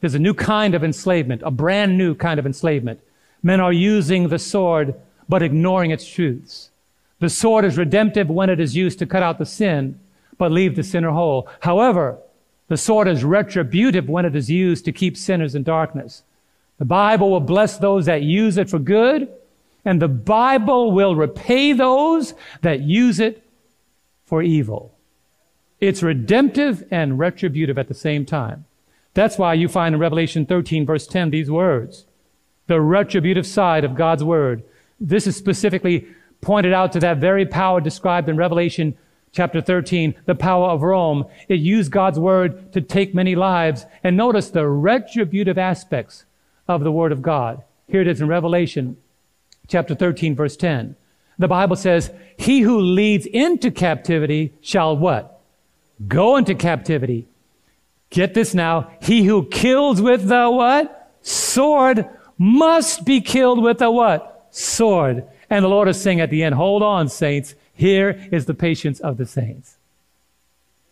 There's a new kind of enslavement, a brand new kind of enslavement. Men are using the sword but ignoring its truths. The sword is redemptive when it is used to cut out the sin, but leave the sinner whole. However, the sword is retributive when it is used to keep sinners in darkness. The Bible will bless those that use it for good, and the Bible will repay those that use it for evil. It's redemptive and retributive at the same time. That's why you find in Revelation 13, verse 10, these words the retributive side of God's word. This is specifically pointed out to that very power described in Revelation chapter 13, the power of Rome. It used God's word to take many lives. And notice the retributive aspects of the word of God. Here it is in Revelation chapter 13, verse 10. The Bible says, He who leads into captivity shall what? Go into captivity. Get this now. He who kills with the what? Sword must be killed with the what? Sword. And the Lord is saying at the end, hold on, saints. Here is the patience of the saints.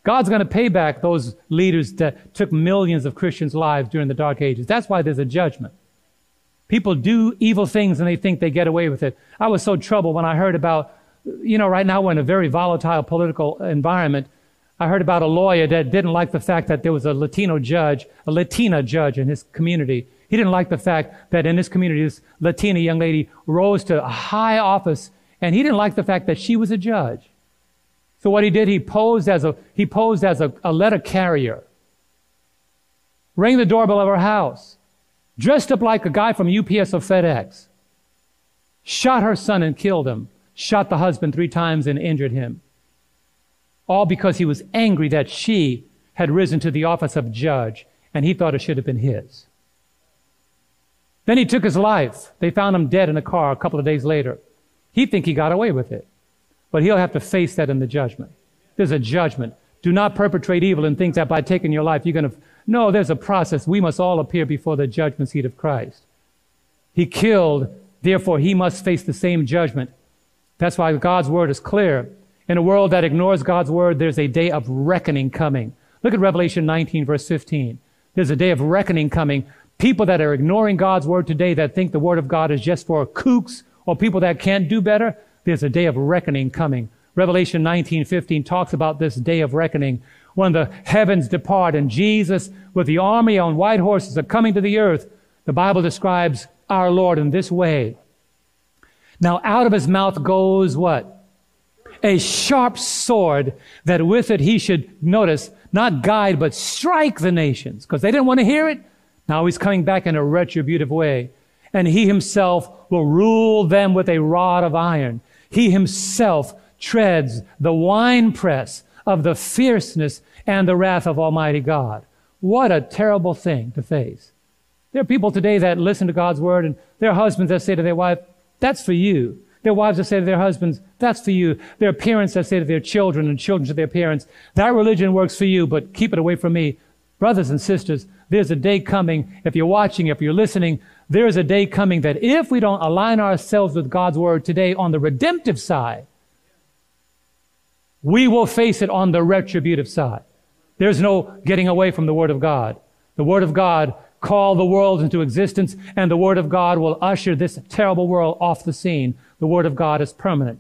God's going to pay back those leaders that took millions of Christians' lives during the dark ages. That's why there's a judgment. People do evil things and they think they get away with it. I was so troubled when I heard about, you know, right now we're in a very volatile political environment. I heard about a lawyer that didn't like the fact that there was a Latino judge, a Latina judge in his community. He didn't like the fact that in his community, this Latina young lady rose to a high office, and he didn't like the fact that she was a judge. So what he did, he posed as a, he posed as a, a letter carrier, rang the doorbell of her house, dressed up like a guy from UPS or FedEx, shot her son and killed him, shot the husband three times and injured him. All because he was angry that she had risen to the office of judge and he thought it should have been his. Then he took his life. They found him dead in a car a couple of days later. He'd think he got away with it. But he'll have to face that in the judgment. There's a judgment. Do not perpetrate evil and think that by taking your life you're going to. No, there's a process. We must all appear before the judgment seat of Christ. He killed, therefore he must face the same judgment. That's why God's word is clear. In a world that ignores God's word, there's a day of reckoning coming. Look at Revelation 19, verse 15. There's a day of reckoning coming people that are ignoring God's word today that think the word of God is just for kooks or people that can't do better, there's a day of reckoning coming. Revelation 19:15 talks about this day of reckoning when the heavens depart and Jesus with the army on white horses are coming to the earth. The Bible describes our Lord in this way. Now out of his mouth goes what? A sharp sword that with it he should notice not guide but strike the nations because they didn't want to hear it. Now he's coming back in a retributive way. And he himself will rule them with a rod of iron. He himself treads the winepress of the fierceness and the wrath of Almighty God. What a terrible thing to face. There are people today that listen to God's word and their husbands that say to their wife, that's for you. Their wives that say to their husbands, that's for you. Their parents that say to their children and children to their parents, that religion works for you, but keep it away from me. Brothers and sisters, there's a day coming, if you're watching, if you're listening, there is a day coming that if we don't align ourselves with God's word today on the redemptive side, we will face it on the retributive side. There's no getting away from the word of God. The word of God called the world into existence, and the word of God will usher this terrible world off the scene. The word of God is permanent.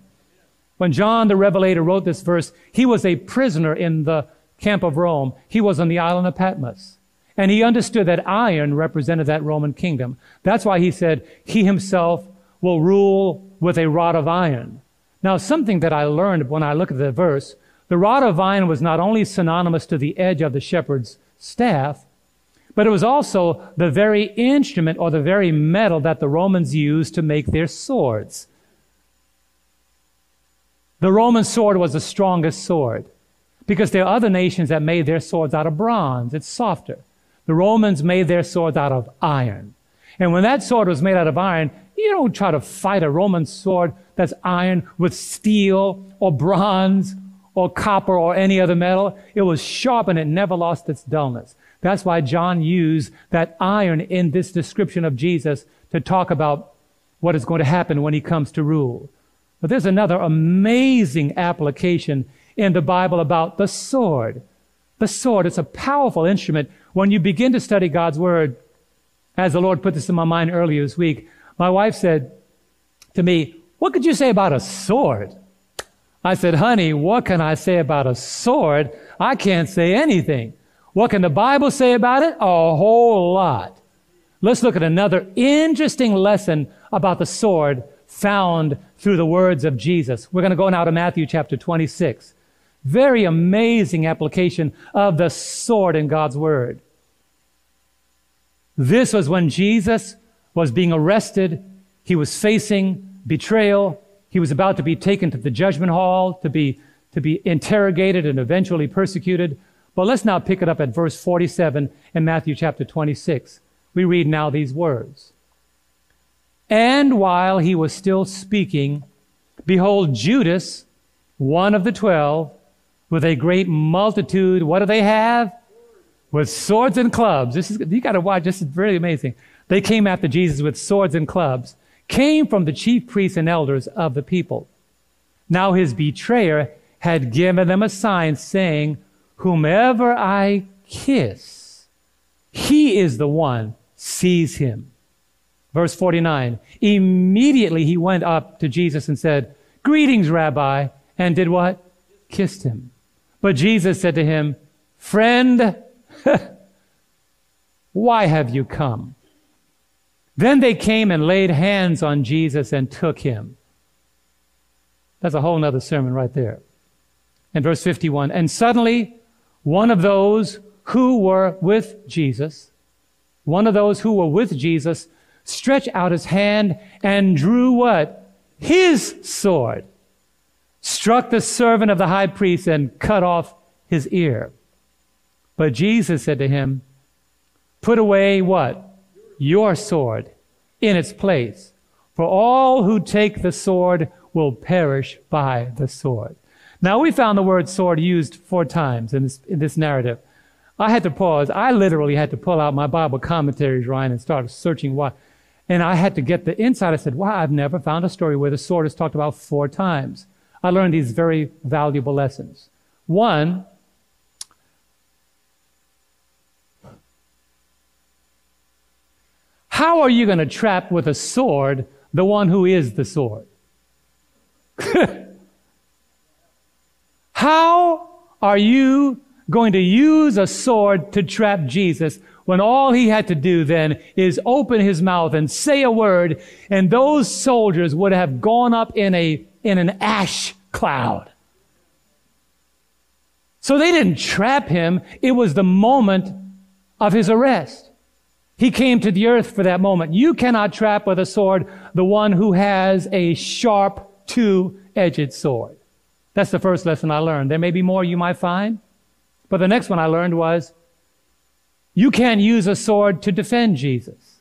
When John the Revelator wrote this verse, he was a prisoner in the camp of Rome. He was on the island of Patmos. And he understood that iron represented that Roman kingdom. That's why he said, He himself will rule with a rod of iron. Now, something that I learned when I look at the verse, the rod of iron was not only synonymous to the edge of the shepherd's staff, but it was also the very instrument or the very metal that the Romans used to make their swords. The Roman sword was the strongest sword because there are other nations that made their swords out of bronze. It's softer. The Romans made their swords out of iron. And when that sword was made out of iron, you don't try to fight a Roman sword that's iron with steel or bronze or copper or any other metal. It was sharp and it never lost its dullness. That's why John used that iron in this description of Jesus to talk about what is going to happen when he comes to rule. But there's another amazing application in the Bible about the sword. The sword, it's a powerful instrument. When you begin to study God's Word, as the Lord put this in my mind earlier this week, my wife said to me, What could you say about a sword? I said, Honey, what can I say about a sword? I can't say anything. What can the Bible say about it? A whole lot. Let's look at another interesting lesson about the sword found through the words of Jesus. We're going to go now to Matthew chapter 26. Very amazing application of the sword in God's word. This was when Jesus was being arrested. He was facing betrayal. He was about to be taken to the judgment hall to be, to be interrogated and eventually persecuted. But let's now pick it up at verse 47 in Matthew chapter 26. We read now these words. And while he was still speaking, behold, Judas, one of the twelve, with a great multitude. What do they have? With swords and clubs. This is, you gotta watch, this is really amazing. They came after Jesus with swords and clubs, came from the chief priests and elders of the people. Now his betrayer had given them a sign saying, whomever I kiss, he is the one, seize him. Verse 49. Immediately he went up to Jesus and said, Greetings, Rabbi, and did what? Kissed him. But Jesus said to him, Friend, why have you come? Then they came and laid hands on Jesus and took him. That's a whole other sermon right there. In verse 51, and suddenly one of those who were with Jesus, one of those who were with Jesus, stretched out his hand and drew what? His sword struck the servant of the high priest and cut off his ear. But Jesus said to him, Put away what? Your sword in its place. For all who take the sword will perish by the sword. Now we found the word sword used four times in this, in this narrative. I had to pause. I literally had to pull out my Bible commentaries, Ryan, and start searching why. And I had to get the insight. I said, wow, I've never found a story where the sword is talked about four times. I learned these very valuable lessons. One, how are you going to trap with a sword the one who is the sword? how are you going to use a sword to trap Jesus when all he had to do then is open his mouth and say a word and those soldiers would have gone up in a in an ash cloud. So they didn't trap him. It was the moment of his arrest. He came to the earth for that moment. You cannot trap with a sword the one who has a sharp two-edged sword. That's the first lesson I learned. There may be more you might find, but the next one I learned was you can't use a sword to defend Jesus.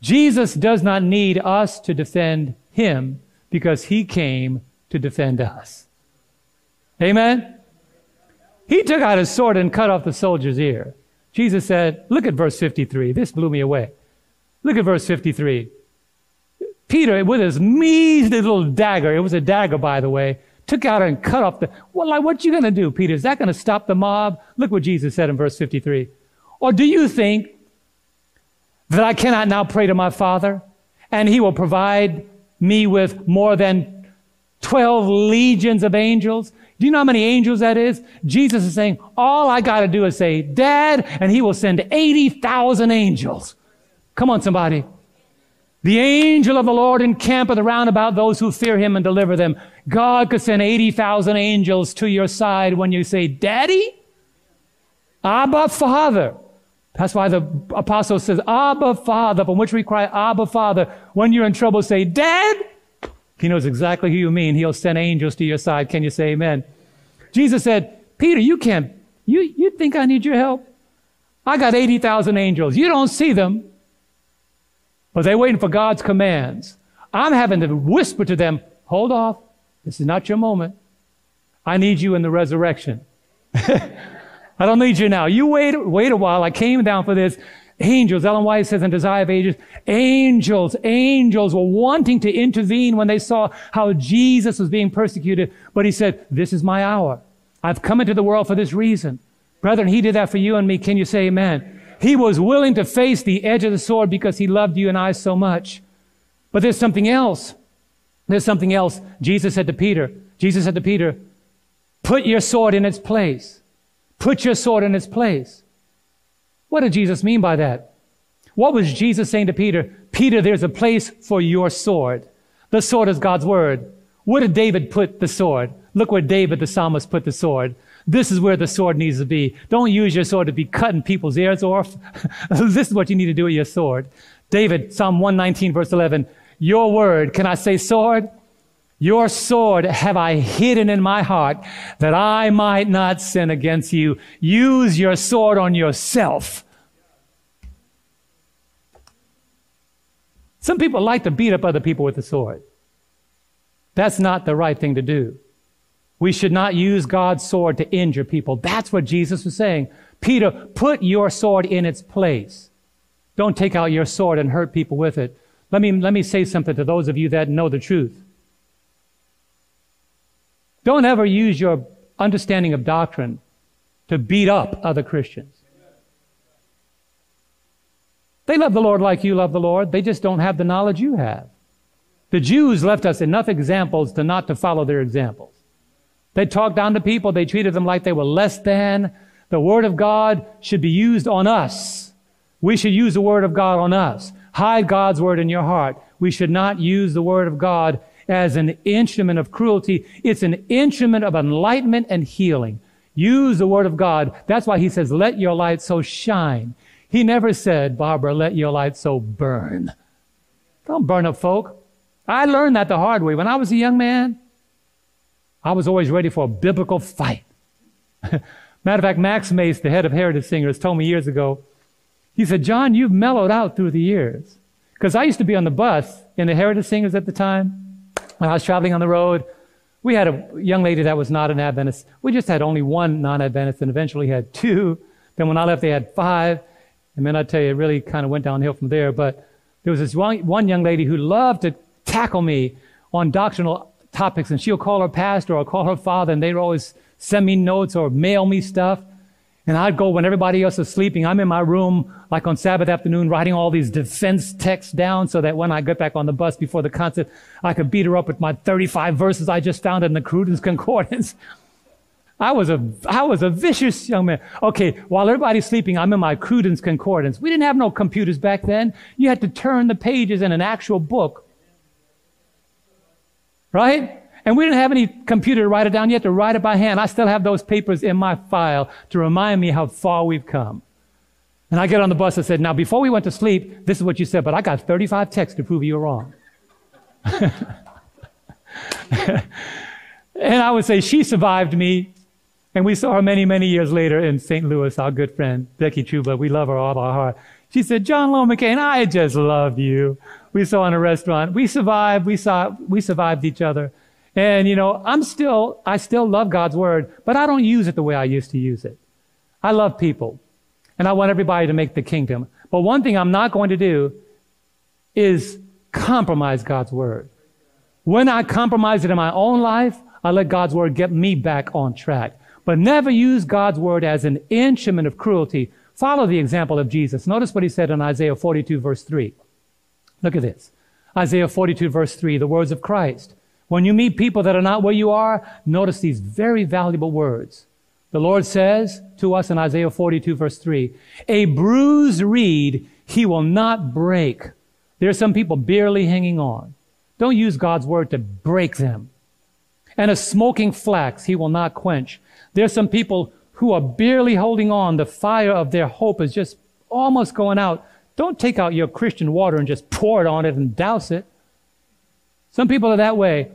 Jesus does not need us to defend him because he came to defend us. Amen? He took out his sword and cut off the soldier's ear. Jesus said, look at verse 53. This blew me away. Look at verse 53. Peter, with his measly little dagger, it was a dagger, by the way, took out and cut off the, well, like, what you going to do, Peter? Is that going to stop the mob? Look what Jesus said in verse 53. Or do you think that I cannot now pray to my Father and he will provide me with more than 12 legions of angels. Do you know how many angels that is? Jesus is saying, all I got to do is say, Dad, and he will send 80,000 angels. Come on, somebody. The angel of the Lord encampeth around about those who fear him and deliver them. God could send 80,000 angels to your side when you say, Daddy, Abba, Father. That's why the apostle says, Abba Father, from which we cry, Abba Father. When you're in trouble, say, Dad. He knows exactly who you mean. He'll send angels to your side. Can you say amen? Jesus said, Peter, you can't, you, you think I need your help? I got 80,000 angels. You don't see them, but they're waiting for God's commands. I'm having to whisper to them, hold off. This is not your moment. I need you in the resurrection. I don't need you now. You wait, wait a while. I came down for this. Angels, Ellen White says in Desire of Ages, angels, angels were wanting to intervene when they saw how Jesus was being persecuted. But he said, this is my hour. I've come into the world for this reason. Brethren, he did that for you and me. Can you say amen? He was willing to face the edge of the sword because he loved you and I so much. But there's something else. There's something else. Jesus said to Peter, Jesus said to Peter, put your sword in its place. Put your sword in its place. What did Jesus mean by that? What was Jesus saying to Peter? Peter, there's a place for your sword. The sword is God's word. Where did David put the sword? Look where David the psalmist put the sword. This is where the sword needs to be. Don't use your sword to be cutting people's ears off. this is what you need to do with your sword. David, Psalm 119, verse 11. Your word, can I say sword? Your sword have I hidden in my heart that I might not sin against you. Use your sword on yourself. Some people like to beat up other people with the sword. That's not the right thing to do. We should not use God's sword to injure people. That's what Jesus was saying. Peter, put your sword in its place. Don't take out your sword and hurt people with it. Let me, let me say something to those of you that know the truth. Don't ever use your understanding of doctrine to beat up other Christians. They love the Lord like you love the Lord. They just don't have the knowledge you have. The Jews left us enough examples to not to follow their examples. They talked down to people. They treated them like they were less than. The Word of God should be used on us. We should use the Word of God on us. Hide God's Word in your heart. We should not use the Word of God as an instrument of cruelty. It's an instrument of enlightenment and healing. Use the word of God. That's why he says, let your light so shine. He never said, Barbara, let your light so burn. Don't burn up folk. I learned that the hard way. When I was a young man, I was always ready for a biblical fight. Matter of fact, Max Mace, the head of Heritage Singers, told me years ago, he said, John, you've mellowed out through the years. Because I used to be on the bus in the Heritage Singers at the time. When I was traveling on the road, we had a young lady that was not an Adventist. We just had only one non-Adventist and eventually had two. Then when I left, they had five. And then I tell you, it really kind of went downhill from there. But there was this one, one young lady who loved to tackle me on doctrinal topics. And she'll call her pastor or call her father, and they'd always send me notes or mail me stuff. And I'd go when everybody else is sleeping. I'm in my room, like on Sabbath afternoon, writing all these defense texts down so that when I get back on the bus before the concert, I could beat her up with my 35 verses I just found in the Cruden's Concordance. I was a, I was a vicious young man. Okay, while everybody's sleeping, I'm in my Cruden's Concordance. We didn't have no computers back then. You had to turn the pages in an actual book. Right? And we didn't have any computer to write it down. You had to write it by hand. I still have those papers in my file to remind me how far we've come. And I get on the bus and said, now before we went to sleep, this is what you said, but I got 35 texts to prove you were wrong. and I would say she survived me. And we saw her many, many years later in St. Louis, our good friend, Becky Chuba. We love her all our heart. She said, John Lomacang, I just love you. We saw in a restaurant. We survived. We saw, we survived each other. And, you know, I'm still, I still love God's word, but I don't use it the way I used to use it. I love people and I want everybody to make the kingdom. But one thing I'm not going to do is compromise God's word. When I compromise it in my own life, I let God's word get me back on track. But never use God's word as an instrument of cruelty. Follow the example of Jesus. Notice what he said in Isaiah 42 verse 3. Look at this. Isaiah 42 verse 3, the words of Christ. When you meet people that are not where you are, notice these very valuable words. The Lord says to us in Isaiah 42 verse 3, a bruised reed he will not break. There are some people barely hanging on. Don't use God's word to break them. And a smoking flax he will not quench. There are some people who are barely holding on. The fire of their hope is just almost going out, don't take out your Christian water and just pour it on it and douse it. Some people are that way.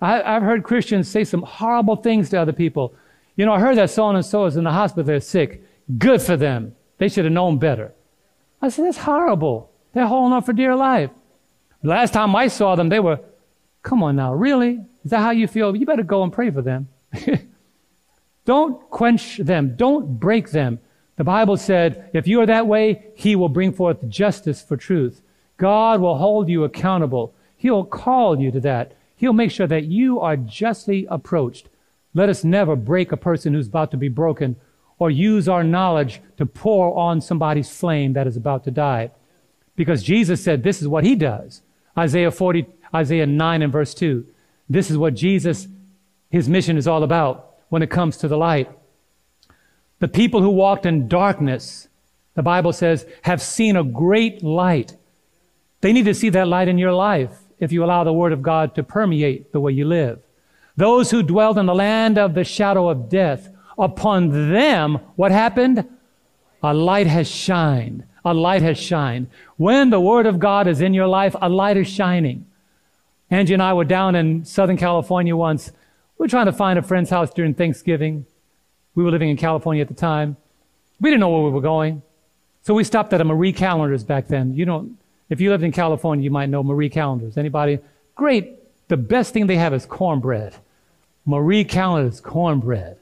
I, have heard Christians say some horrible things to other people. You know, I heard that so and so is in the hospital, they're sick. Good for them. They should have known better. I said, that's horrible. They're holding on for dear life. Last time I saw them, they were, come on now, really? Is that how you feel? You better go and pray for them. Don't quench them. Don't break them. The Bible said, if you are that way, He will bring forth justice for truth. God will hold you accountable. He'll call you to that. He'll make sure that you are justly approached. Let us never break a person who's about to be broken or use our knowledge to pour on somebody's flame that is about to die. Because Jesus said this is what he does. Isaiah 40, Isaiah 9 and verse 2. This is what Jesus, his mission is all about when it comes to the light. The people who walked in darkness, the Bible says, have seen a great light. They need to see that light in your life if you allow the Word of God to permeate the way you live. Those who dwelled in the land of the shadow of death, upon them, what happened? A light has shined. A light has shined. When the Word of God is in your life, a light is shining. Angie and I were down in Southern California once. We were trying to find a friend's house during Thanksgiving. We were living in California at the time. We didn't know where we were going. So we stopped at a Marie Callender's back then. You don't, if you lived in California, you might know Marie Callender's. Anybody? Great. The best thing they have is cornbread. Marie Callender's cornbread.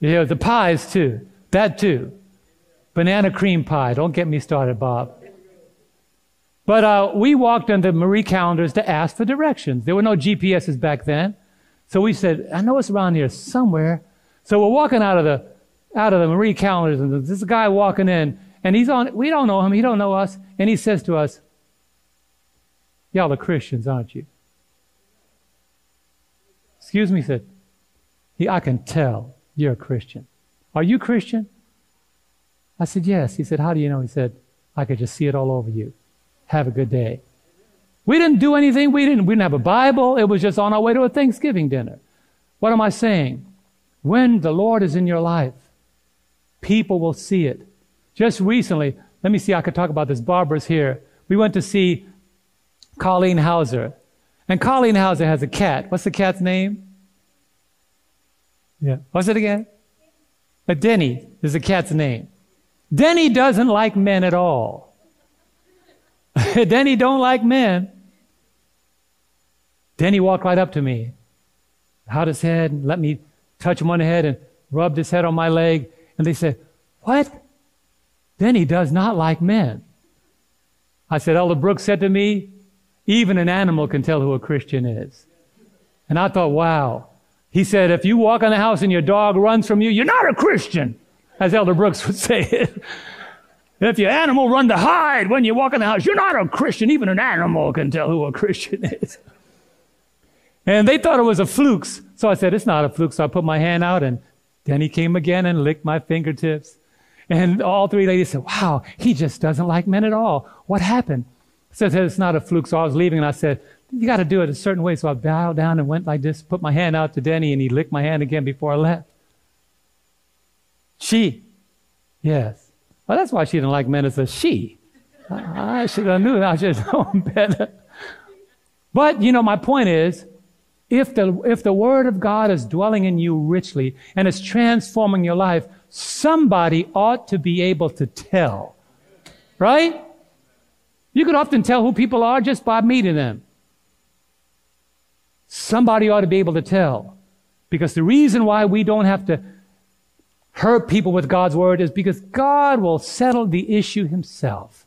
Yeah, the pies too. That too. Banana cream pie. Don't get me started, Bob. But uh, we walked into Marie Callender's to ask for directions. There were no GPSs back then. So we said, I know it's around here somewhere. So we're walking out of the out of the Marie Callender's, and there's this guy walking in, and he's on. We don't know him. He don't know us, and he says to us, "Y'all are Christians, aren't you?" Excuse me, he said. He, I can tell you're a Christian. Are you Christian? I said, Yes. He said, How do you know? He said, I could just see it all over you. Have a good day. We didn't do anything. We didn't, we didn't have a Bible. It was just on our way to a Thanksgiving dinner. What am I saying? When the Lord is in your life, people will see it. Just recently, let me see, I could talk about this. Barbara's here. We went to see Colleen Hauser. And Colleen Hauser has a cat. What's the cat's name? Yeah. What's it again? A Denny is the cat's name. Denny doesn't like men at all. Denny don't like men. Denny walked right up to me, held his head, and let me touch him on the head, and rubbed his head on my leg. And they said, What? Denny does not like men. I said, Elder Brooks said to me, even an animal can tell who a Christian is. And I thought, wow. He said, if you walk in the house and your dog runs from you, you're not a Christian, as Elder Brooks would say it. If your animal run to hide when you walk in the house, you're not a Christian. Even an animal can tell who a Christian is. And they thought it was a fluke. So I said, it's not a fluke. So I put my hand out and then he came again and licked my fingertips. And all three ladies said, wow, he just doesn't like men at all. What happened? I said, it's not a fluke. So I was leaving and I said, you got to do it a certain way. So I bowed down and went like this, put my hand out to Denny and he licked my hand again before I left. She. Yes. Well, that's why she didn't like men as a she. I, should have knew. That I should have known better. But, you know, my point is, if the, if the Word of God is dwelling in you richly and is transforming your life, somebody ought to be able to tell. Right? You could often tell who people are just by meeting them. Somebody ought to be able to tell. Because the reason why we don't have to hurt people with God's word is because God will settle the issue himself.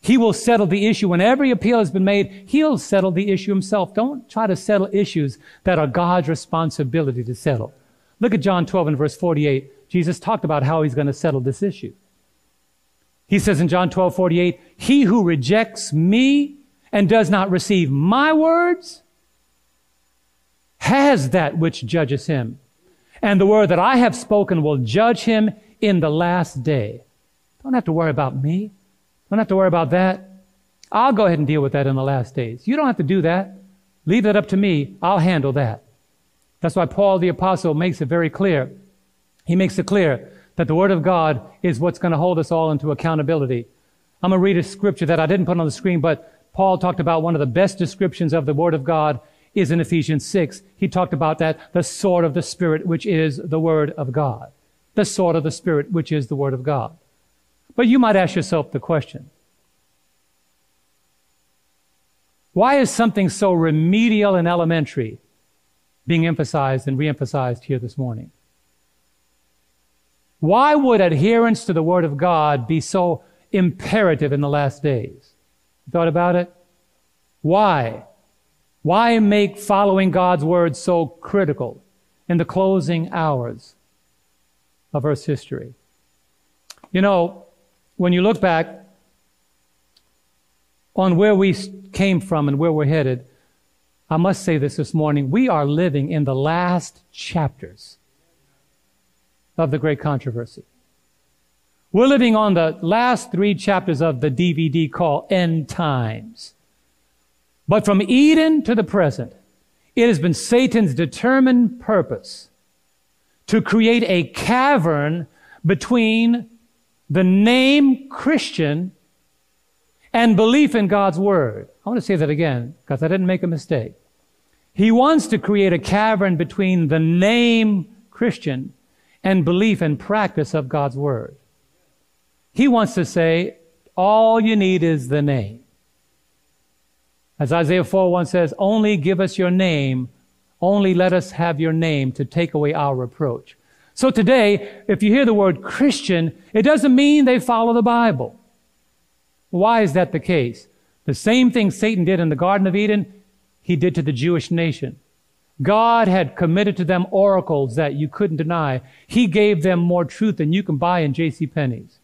He will settle the issue. When every appeal has been made, He'll settle the issue Himself. Don't try to settle issues that are God's responsibility to settle. Look at John 12 and verse 48. Jesus talked about how He's going to settle this issue. He says in John 12, 48, He who rejects me and does not receive my words has that which judges him. And the word that I have spoken will judge him in the last day. Don't have to worry about me. Don't have to worry about that. I'll go ahead and deal with that in the last days. You don't have to do that. Leave that up to me. I'll handle that. That's why Paul the apostle makes it very clear. He makes it clear that the Word of God is what's going to hold us all into accountability. I'm going to read a scripture that I didn't put on the screen, but Paul talked about one of the best descriptions of the Word of God is in Ephesians 6. He talked about that, the sword of the Spirit, which is the Word of God. The sword of the Spirit, which is the Word of God. But you might ask yourself the question why is something so remedial and elementary being emphasized and re emphasized here this morning? Why would adherence to the Word of God be so imperative in the last days? Thought about it? Why? Why make following God's Word so critical in the closing hours of Earth's history? You know, when you look back on where we came from and where we're headed, I must say this this morning. We are living in the last chapters of the great controversy. We're living on the last three chapters of the DVD called End Times. But from Eden to the present, it has been Satan's determined purpose to create a cavern between the name Christian and belief in God's Word. I want to say that again because I didn't make a mistake. He wants to create a cavern between the name Christian and belief and practice of God's Word. He wants to say, all you need is the name. As Isaiah 4 1 says, only give us your name, only let us have your name to take away our reproach. So today, if you hear the word Christian, it doesn't mean they follow the Bible. Why is that the case? The same thing Satan did in the Garden of Eden, he did to the Jewish nation. God had committed to them oracles that you couldn't deny. He gave them more truth than you can buy in J.C. Penney's.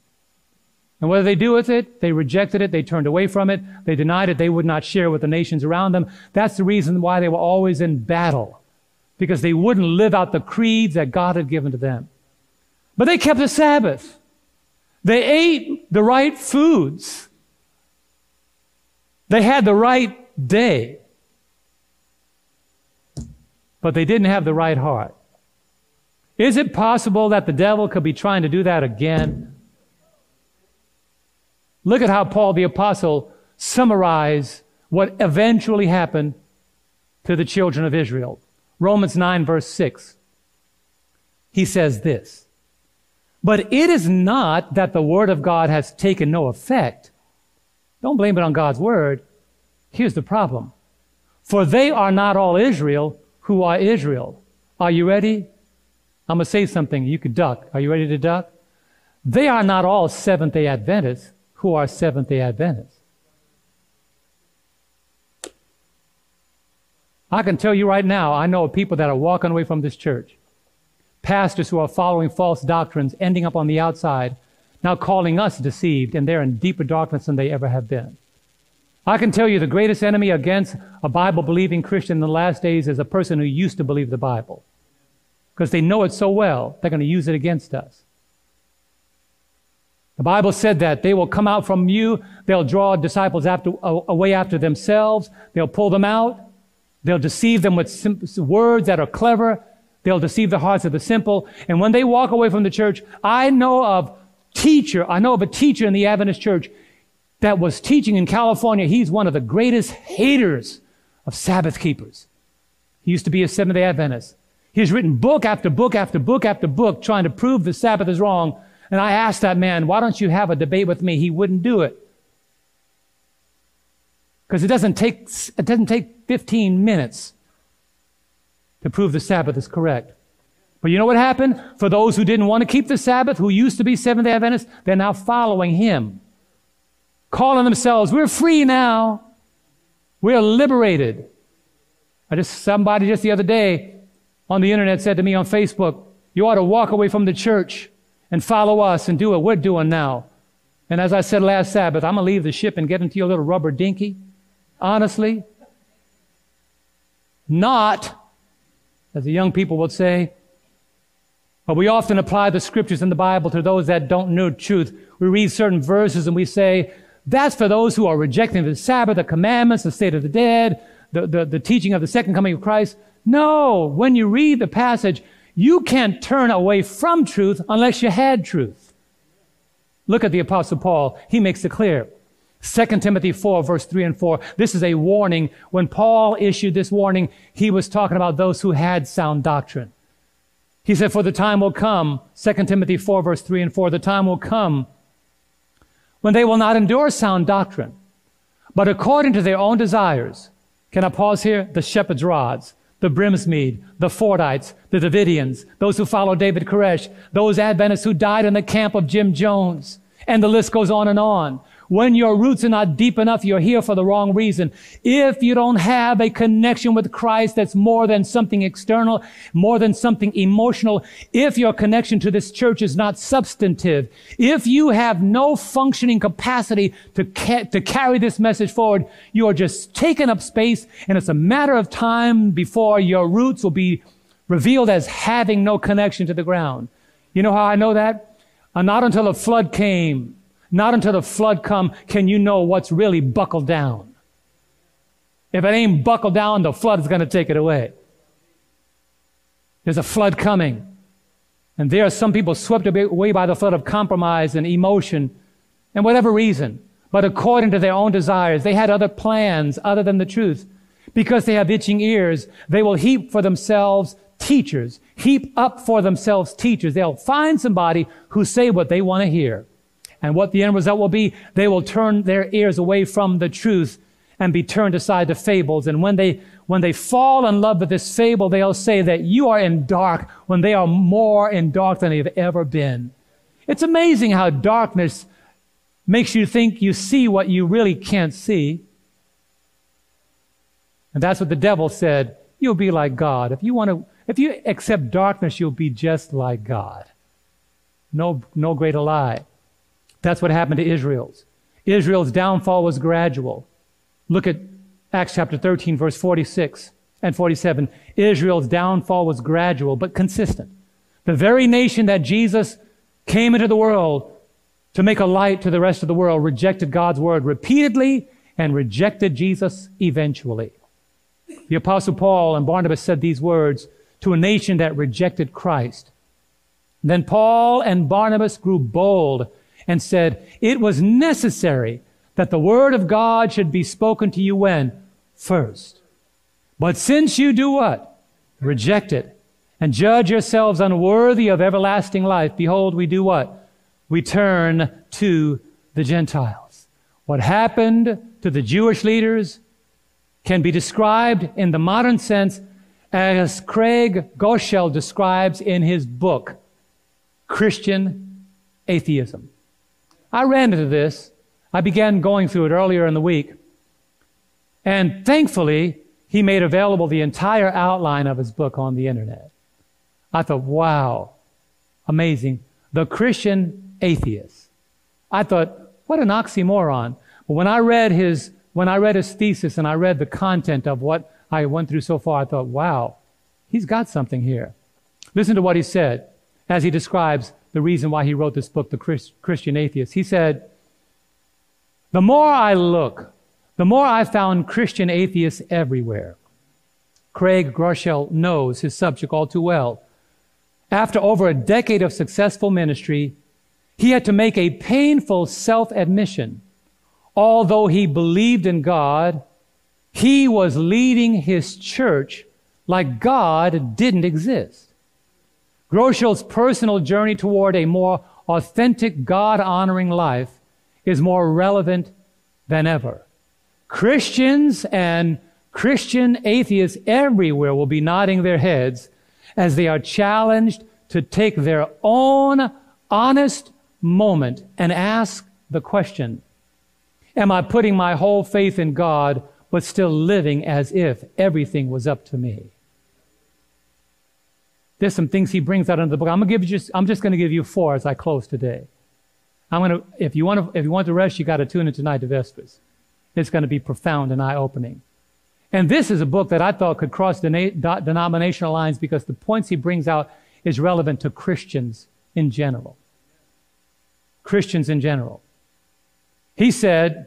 And what did they do with it, they rejected it, they turned away from it, they denied it, they would not share with the nations around them. That's the reason why they were always in battle. Because they wouldn't live out the creeds that God had given to them. But they kept the Sabbath. They ate the right foods. They had the right day but they didn't have the right heart. Is it possible that the devil could be trying to do that again? Look at how Paul the Apostle summarized what eventually happened to the children of Israel. Romans 9, verse 6. He says this But it is not that the word of God has taken no effect. Don't blame it on God's word. Here's the problem. For they are not all Israel who are Israel. Are you ready? I'm going to say something. You could duck. Are you ready to duck? They are not all Seventh day Adventists who are Seventh day Adventists. I can tell you right now, I know people that are walking away from this church. Pastors who are following false doctrines, ending up on the outside, now calling us deceived, and they're in deeper darkness than they ever have been. I can tell you the greatest enemy against a Bible believing Christian in the last days is a person who used to believe the Bible. Because they know it so well, they're going to use it against us. The Bible said that they will come out from you, they'll draw disciples after, away after themselves, they'll pull them out, they'll deceive them with words that are clever, they'll deceive the hearts of the simple. And when they walk away from the church, I know of teacher, I know of a teacher in the Adventist church that was teaching in California, he's one of the greatest haters of Sabbath keepers. He used to be a Seventh day Adventist. He's written book after book after book after book trying to prove the Sabbath is wrong. And I asked that man, why don't you have a debate with me? He wouldn't do it. Because it doesn't take, it doesn't take 15 minutes to prove the Sabbath is correct. But you know what happened? For those who didn't want to keep the Sabbath, who used to be Seventh day Adventists, they're now following him calling themselves, we're free now. We're liberated. I just, somebody just the other day on the internet said to me on Facebook, you ought to walk away from the church and follow us and do what we're doing now. And as I said last Sabbath, I'm going to leave the ship and get into your little rubber dinky. Honestly, not, as the young people would say, but we often apply the scriptures in the Bible to those that don't know truth. We read certain verses and we say, that's for those who are rejecting the Sabbath, the commandments, the state of the dead, the, the, the teaching of the second coming of Christ. No, when you read the passage, You can't turn away from truth unless you had truth. Look at the apostle Paul. He makes it clear. 2 Timothy 4 verse 3 and 4. This is a warning. When Paul issued this warning, he was talking about those who had sound doctrine. He said, for the time will come, 2 Timothy 4 verse 3 and 4, the time will come when they will not endure sound doctrine, but according to their own desires. Can I pause here? The shepherd's rods the Brinsmead, the Fordites, the Davidians, those who follow David Koresh, those Adventists who died in the camp of Jim Jones. And the list goes on and on. When your roots are not deep enough, you're here for the wrong reason. If you don't have a connection with Christ that's more than something external, more than something emotional, if your connection to this church is not substantive, if you have no functioning capacity to, ca- to carry this message forward, you are just taking up space and it's a matter of time before your roots will be revealed as having no connection to the ground. You know how I know that? Uh, not until a flood came not until the flood come can you know what's really buckled down. If it ain't buckled down, the flood is going to take it away. There's a flood coming. And there are some people swept away by the flood of compromise and emotion and whatever reason. But according to their own desires, they had other plans other than the truth. Because they have itching ears, they will heap for themselves teachers, heap up for themselves teachers. They'll find somebody who say what they want to hear. And what the end result will be, they will turn their ears away from the truth and be turned aside to fables. And when they, when they fall in love with this fable, they'll say that you are in dark when they are more in dark than they've ever been. It's amazing how darkness makes you think you see what you really can't see. And that's what the devil said. You'll be like God. If you want to, if you accept darkness, you'll be just like God. No, no greater lie. That's what happened to Israel's. Israel's downfall was gradual. Look at Acts chapter 13, verse 46 and 47. Israel's downfall was gradual but consistent. The very nation that Jesus came into the world to make a light to the rest of the world rejected God's word repeatedly and rejected Jesus eventually. The apostle Paul and Barnabas said these words to a nation that rejected Christ. Then Paul and Barnabas grew bold and said, It was necessary that the word of God should be spoken to you when? First. But since you do what? Reject it and judge yourselves unworthy of everlasting life, behold, we do what? We turn to the Gentiles. What happened to the Jewish leaders can be described in the modern sense as Craig Groeschel describes in his book, Christian Atheism. I ran into this. I began going through it earlier in the week. And thankfully, he made available the entire outline of his book on the internet. I thought, wow, amazing. The Christian atheist. I thought, what an oxymoron. But when I read his, when I read his thesis and I read the content of what I went through so far, I thought, wow, he's got something here. Listen to what he said as he describes the reason why he wrote this book, The Christian Atheist. He said, The more I look, the more I found Christian atheists everywhere. Craig Groeschel knows his subject all too well. After over a decade of successful ministry, he had to make a painful self admission. Although he believed in God, he was leading his church like God didn't exist. Groeschel's personal journey toward a more authentic, God honoring life is more relevant than ever. Christians and Christian atheists everywhere will be nodding their heads as they are challenged to take their own honest moment and ask the question Am I putting my whole faith in God but still living as if everything was up to me? There's some things he brings out in the book. I'm gonna give you just I'm just gonna give you four as I close today. I'm gonna if you want to if you want to rest, you got to tune in tonight to Vespers. It's to be profound and eye-opening. And this is a book that I thought could cross denominational lines because the points he brings out is relevant to Christians in general. Christians in general. He said,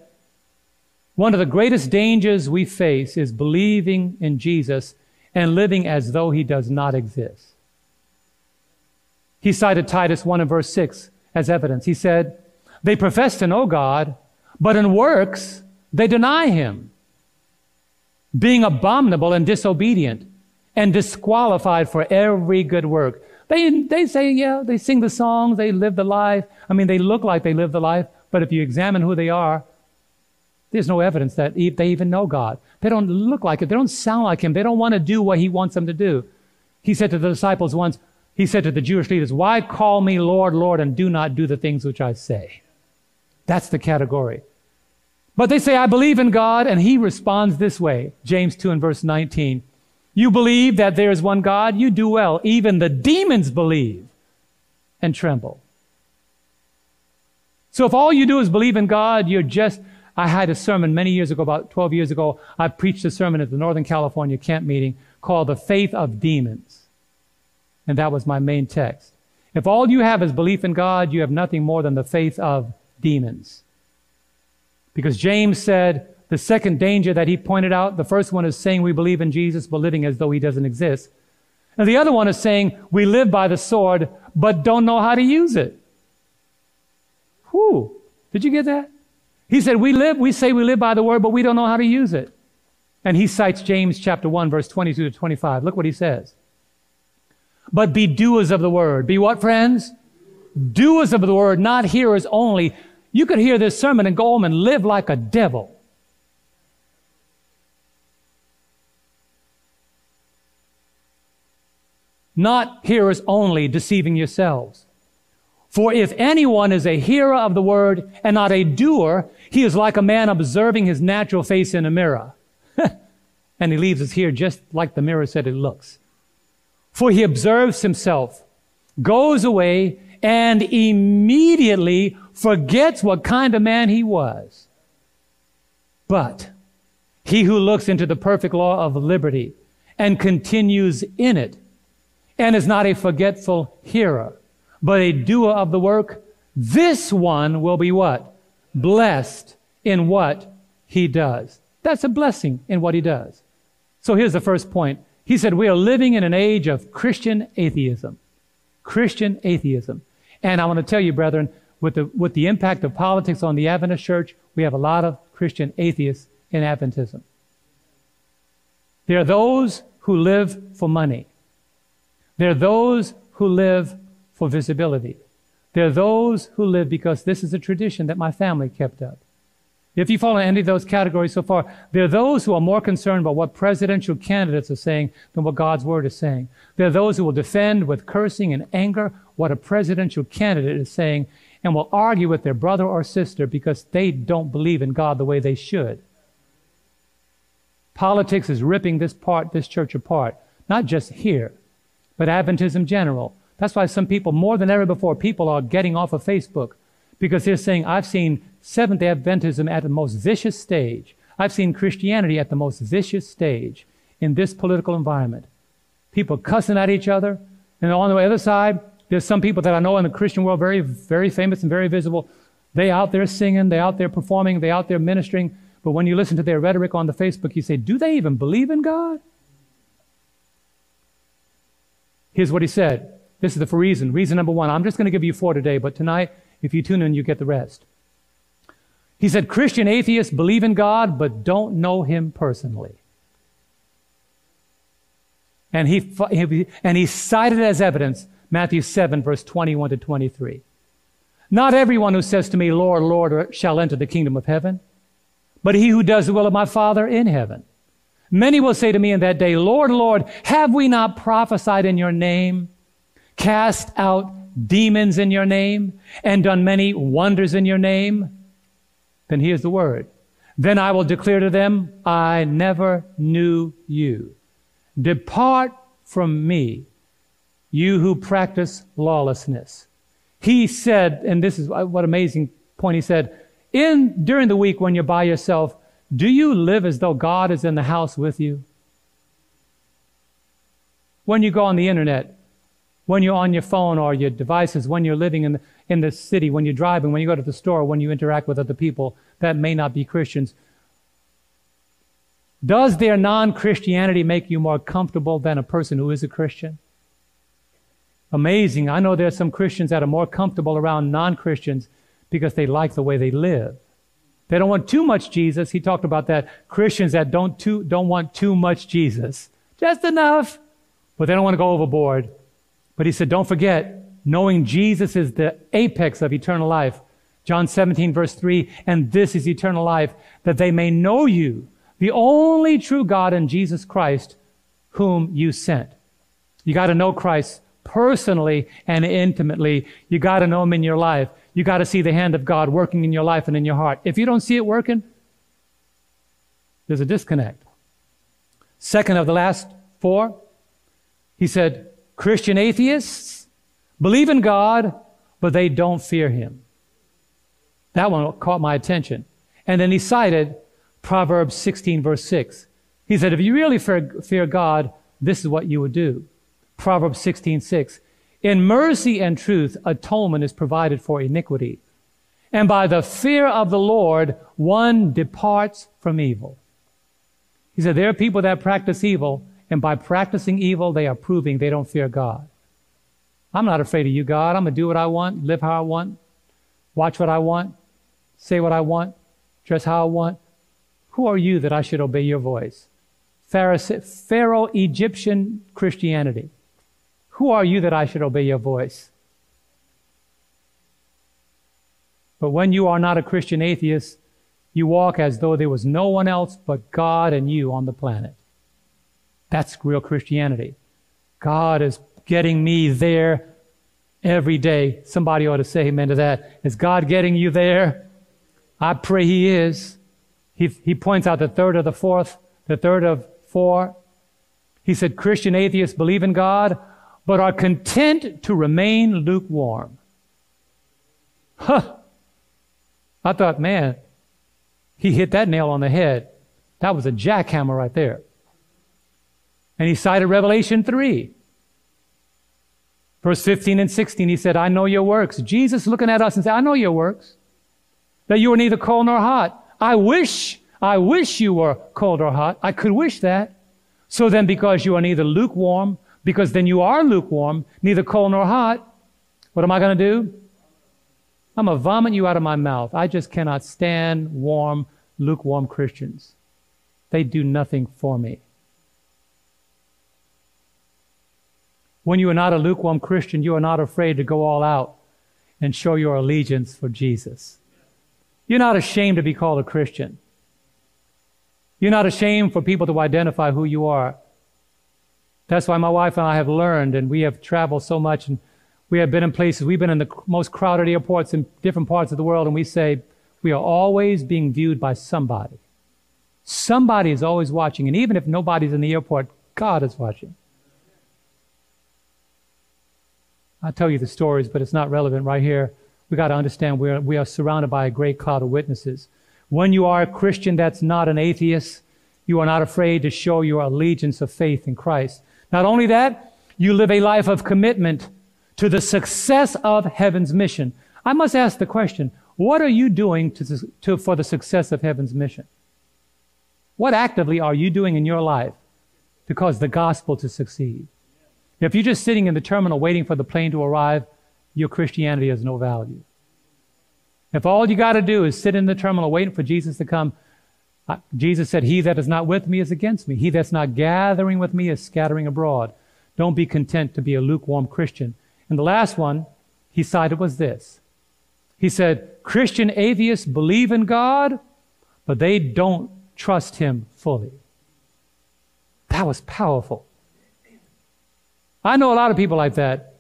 one of the greatest dangers we face is believing in Jesus and living as though he does not exist. He cited Titus 1 and verse 6 as evidence. He said, They profess to know God, but in works they deny him, being abominable and disobedient and disqualified for every good work. They, they say, yeah, they sing the songs, they live the life. I mean, they look like they live the life, but if you examine who they are, there's no evidence that they even know God. They don't look like it. They don't sound like Him. They don't want to do what He wants them to do. He said to the disciples once, He said to the Jewish leaders, Why call me Lord, Lord, and do not do the things which I say? That's the category. But they say, I believe in God, and He responds this way James 2 and verse 19. You believe that there is one God, you do well. Even the demons believe and tremble. So if all you do is believe in God, you're just, I had a sermon many years ago, about 12 years ago. I preached a sermon at the Northern California camp meeting called The Faith of Demons. And that was my main text. If all you have is belief in God, you have nothing more than the faith of demons. Because James said, the second danger that he pointed out, the first one is saying we believe in Jesus but living as though he doesn't exist. And the other one is saying we live by the sword but don't know how to use it. Whew. Did you get that? He said we live, we say we live by the word, but we don't know how to use it. And he cites James chapter 1, verse 22 to 25. Look what he says. But be doers of the word. Be what, friends? Doers of the word, not hearers only. You could hear this sermon and go home and live like a devil. not hearers only, deceiving yourselves. For if anyone is a hearer of the word and not a doer, he is like a man observing his natural face in a mirror. and he leaves us here just like the mirror said it looks. For he observes himself, goes away, and immediately forgets what kind of man he was. But he who looks into the perfect law of liberty and continues in it, and is not a forgetful hearer, but a doer of the work, this one will be what? Blessed in what he does. That's a blessing in what he does. So here's the first point. He said, We are living in an age of Christian atheism. Christian atheism. And I want to tell you, brethren, with the, with the impact of politics on the Adventist church, we have a lot of Christian atheists in Adventism. There are those who live for money. There are those who live for visibility. There are those who live because this is a tradition that my family kept up. If you fall in any of those categories so far, there are those who are more concerned about what presidential candidates are saying than what God's word is saying. There are those who will defend with cursing and anger what a presidential candidate is saying and will argue with their brother or sister because they don't believe in God the way they should. Politics is ripping this part, this church apart, not just here, but Adventism general. That's why some people, more than ever before, people are getting off of Facebook because they're saying, I've seen Seventh Adventism at the most vicious stage. I've seen Christianity at the most vicious stage in this political environment. People cussing at each other. And on the other side, there's some people that I know in the Christian world, very, very famous and very visible. They out there singing, they out there performing, they out there ministering. But when you listen to their rhetoric on the Facebook, you say, do they even believe in God? Here's what he said. This is the reason. Reason number one. I'm just going to give you four today, but tonight, if you tune in, you get the rest. He said, Christian atheists believe in God, but don't know him personally. And he, and he cited as evidence Matthew 7, verse 21 to 23. Not everyone who says to me, Lord, Lord, shall enter the kingdom of heaven, but he who does the will of my Father in heaven. Many will say to me in that day, Lord, Lord, have we not prophesied in your name, cast out demons in your name, and done many wonders in your name? Then here's the word. Then I will declare to them, I never knew you. Depart from me, you who practice lawlessness. He said, and this is what amazing point he said, in during the week when you're by yourself, do you live as though God is in the house with you? When you go on the internet, when you're on your phone or your devices, when you're living in the, in the city, when you're driving, when you go to the store, when you interact with other people that may not be Christians, does their non Christianity make you more comfortable than a person who is a Christian? Amazing. I know there's some Christians that are more comfortable around non Christians because they like the way they live. They don't want too much Jesus. He talked about that. Christians that don't, too, don't want too much Jesus. Just enough, but they don't want to go overboard. But he said, don't forget, knowing Jesus is the apex of eternal life. John 17, verse 3, and this is eternal life, that they may know you, the only true God and Jesus Christ, whom you sent. You got to know Christ personally and intimately. You got to know Him in your life. You got to see the hand of God working in your life and in your heart. If you don't see it working, there's a disconnect. Second of the last four, he said, Christian atheists believe in God, but they don't fear Him. That one caught my attention. And then he cited Proverbs 16, verse 6. He said, If you really fear, God, this is what you would do. Proverbs 16, 6. In mercy and truth, atonement is provided for iniquity. And by the fear of the Lord, one departs from evil. He said, There are people that practice evil, and by practicing evil, they are proving they don't fear God. I'm not afraid of you, God. I'm going to do what I want, live how I want, watch what I want, say what I want, dress how I want. Who are you that I should obey your voice? Pharaoh Egyptian Christianity. Who are you that I should obey your voice? But when you are not a Christian atheist, you walk as though there was no one else but God and you on the planet. That's real Christianity. God is getting me there every day. Somebody ought to say amen to that. Is God getting you there? I pray He is. He, he points out the third of the fourth, the third of four. He said, Christian atheists believe in God, but are content to remain lukewarm. Huh. I thought, man, he hit that nail on the head. That was a jackhammer right there. And he cited Revelation 3. Verse 15 and 16, he said, I know your works. Jesus looking at us and said, I know your works. That you are neither cold nor hot. I wish, I wish you were cold or hot. I could wish that. So then, because you are neither lukewarm because then you are lukewarm, neither cold nor hot. What am I going to do? I'm going to vomit you out of my mouth. I just cannot stand warm, lukewarm Christians. They do nothing for me. When you are not a lukewarm Christian, you are not afraid to go all out and show your allegiance for Jesus. You're not ashamed to be called a Christian. You're not ashamed for people to identify who you are. That's why my wife and I have learned, and we have traveled so much, and we have been in places, we've been in the most crowded airports in different parts of the world, and we say, we are always being viewed by somebody. Somebody is always watching, and even if nobody's in the airport, God is watching. I'll tell you the stories, but it's not relevant right here. We got to understand we are, we are surrounded by a great cloud of witnesses. When you are a Christian that's not an atheist, you are not afraid to show your allegiance of faith in Christ. Not only that, you live a life of commitment to the success of heaven's mission. I must ask the question, what are you doing to, to, for the success of heaven's mission? What actively are you doing in your life to cause the gospel to succeed? If you're just sitting in the terminal waiting for the plane to arrive, your Christianity has no value. If all you got to do is sit in the terminal waiting for Jesus to come, Jesus said, He that is not with me is against me. He that's not gathering with me is scattering abroad. Don't be content to be a lukewarm Christian. And the last one he cited was this. He said, Christian atheists believe in God, but they don't trust Him fully. That was powerful. I know a lot of people like that.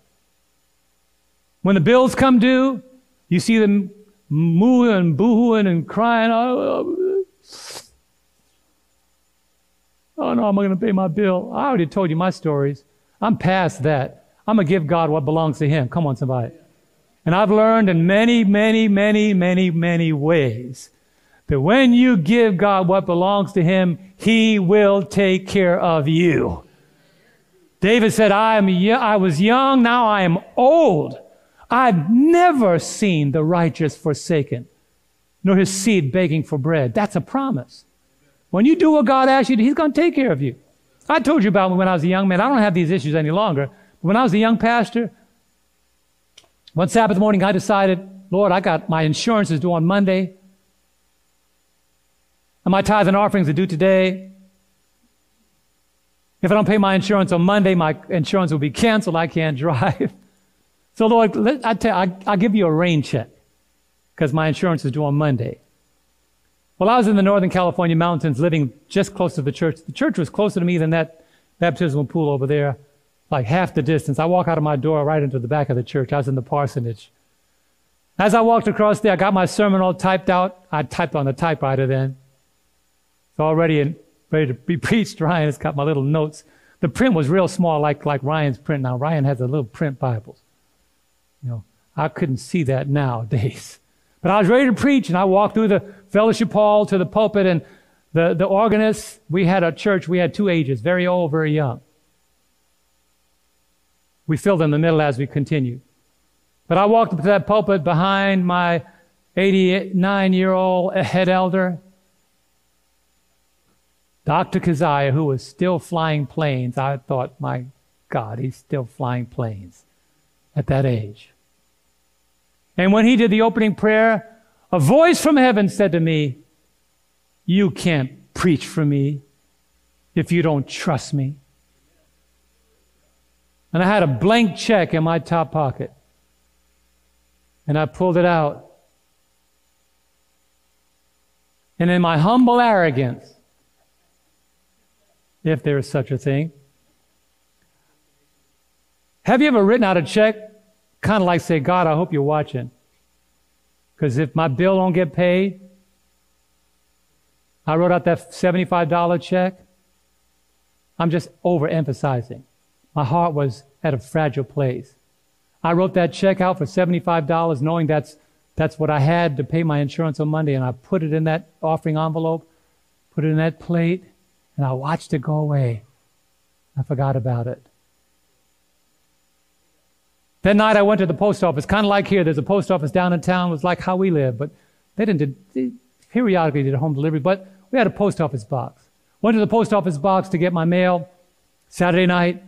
When the bills come due, you see them mooing and boohooing and crying. Oh, Oh, oh, oh no, I'm not going to pay my bill. I already told you my stories. I'm past that. I'm going to give God what belongs to Him. Come on, somebody. And I've learned in many, many, many, many, many ways that when you give God what belongs to Him, He will take care of you. David said, I, am, I was young, now I am old. I've never seen the righteous forsaken, nor his seed begging for bread. That's a promise. When you do what God asks you to, He's going to take care of you. I told you about when I was a young man. I don't have these issues any longer. But When I was a young pastor, one Sabbath morning I decided, Lord, I got my insurance is due on Monday. And my tithes and offerings are due today. If I don't pay my insurance on Monday, my insurance will be canceled. I can't drive. So, Lord, let, I tell, I, I'll give you a rain check because my insurance is due on Monday. Well, I was in the Northern California mountains living just close to the church. The church was closer to me than that baptismal pool over there, like half the distance. I walk out of my door right into the back of the church. I was in the parsonage. As I walked across there, I got my sermon all typed out. I typed on the typewriter then. It's already in, ready to be preached. Ryan has got my little notes. The print was real small, like, like Ryan's print now. Ryan has a little print Bibles. You know, I couldn't see that nowadays. But I was ready to preach, and I walked through the fellowship hall to the pulpit, and the, the organist, we had a church, we had two ages, very old, very young. We filled in the middle as we continued. But I walked up to that pulpit behind my 89 year old head elder, Dr. Keziah, who was still flying planes. I thought, my God, he's still flying planes at that age. And when he did the opening prayer, a voice from heaven said to me, You can't preach for me if you don't trust me. And I had a blank check in my top pocket. And I pulled it out. And in my humble arrogance, if there is such a thing, have you ever written out a check, kind of like say, God, I hope you're watching? Because if my bill don't get paid, I wrote out that $75 check. I'm just overemphasizing. My heart was at a fragile place. I wrote that check out for $75, knowing that's, that's what I had to pay my insurance on Monday, and I put it in that offering envelope, put it in that plate, and I watched it go away. I forgot about it. That night I went to the post office, kind of like here. There's a post office down in town. It was like how we live, but they didn't they periodically did a home delivery, but we had a post office box. Went to the post office box to get my mail Saturday night,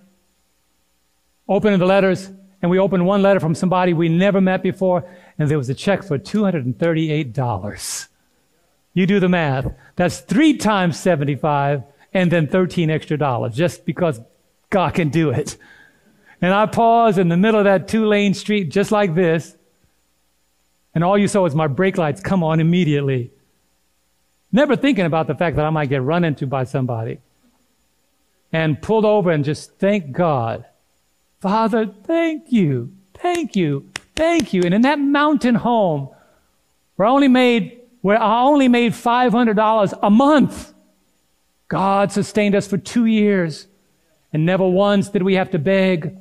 opened the letters, and we opened one letter from somebody we never met before, and there was a check for $238. You do the math. That's three times 75 and then 13 extra dollars just because God can do it. And I paused in the middle of that two lane street just like this. And all you saw was my brake lights come on immediately. Never thinking about the fact that I might get run into by somebody. And pulled over and just thank God. Father, thank you. Thank you. Thank you. And in that mountain home, where I only made, where I only made $500 a month, God sustained us for two years. And never once did we have to beg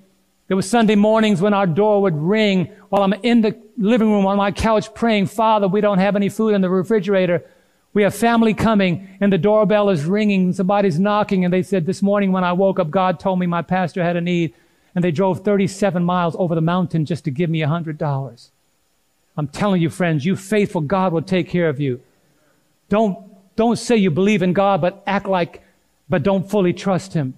there were Sunday mornings when our door would ring while I'm in the living room on my couch praying, Father, we don't have any food in the refrigerator. We have family coming and the doorbell is ringing. Somebody's knocking and they said, this morning when I woke up, God told me my pastor had a need and they drove 37 miles over the mountain just to give me a hundred dollars. I'm telling you, friends, you faithful, God will take care of you. Don't, don't say you believe in God, but act like, but don't fully trust Him.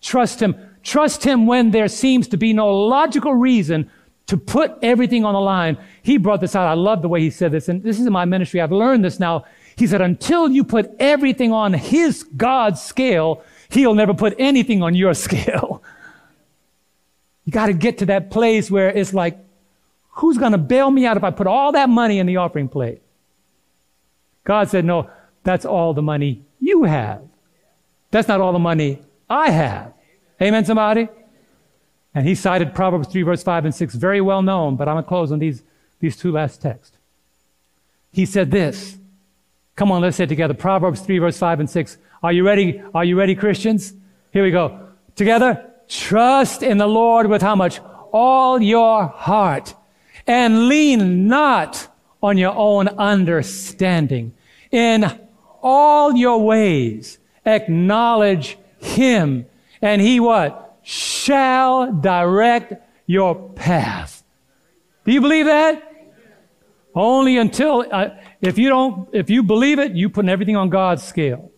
Trust Him Trust Him when there seems to be no logical reason to put everything on the line. He brought this out. I love the way he said this. And this is in my ministry. I've learned this now. He said, until you put everything on His God's scale, He'll never put anything on your scale. you got to get to that place where it's like, who's going to bail me out if I put all that money in the offering plate? God said, no, that's all the money you have. That's not all the money I have. Amen, somebody? And he cited Proverbs 3, verse 5 and 6, very well known, but I'm going to close on these, these two last texts. He said this. Come on, let's say it together. Proverbs 3, verse 5 and 6. Are you ready? Are you ready, Christians? Here we go. Together. Trust in the Lord with how much? All your heart. And lean not on your own understanding. In all your ways, acknowledge Him and he what? Shall direct your path. Do you believe that? Only until, uh, if you don't, if you believe it, you put everything on God's scale.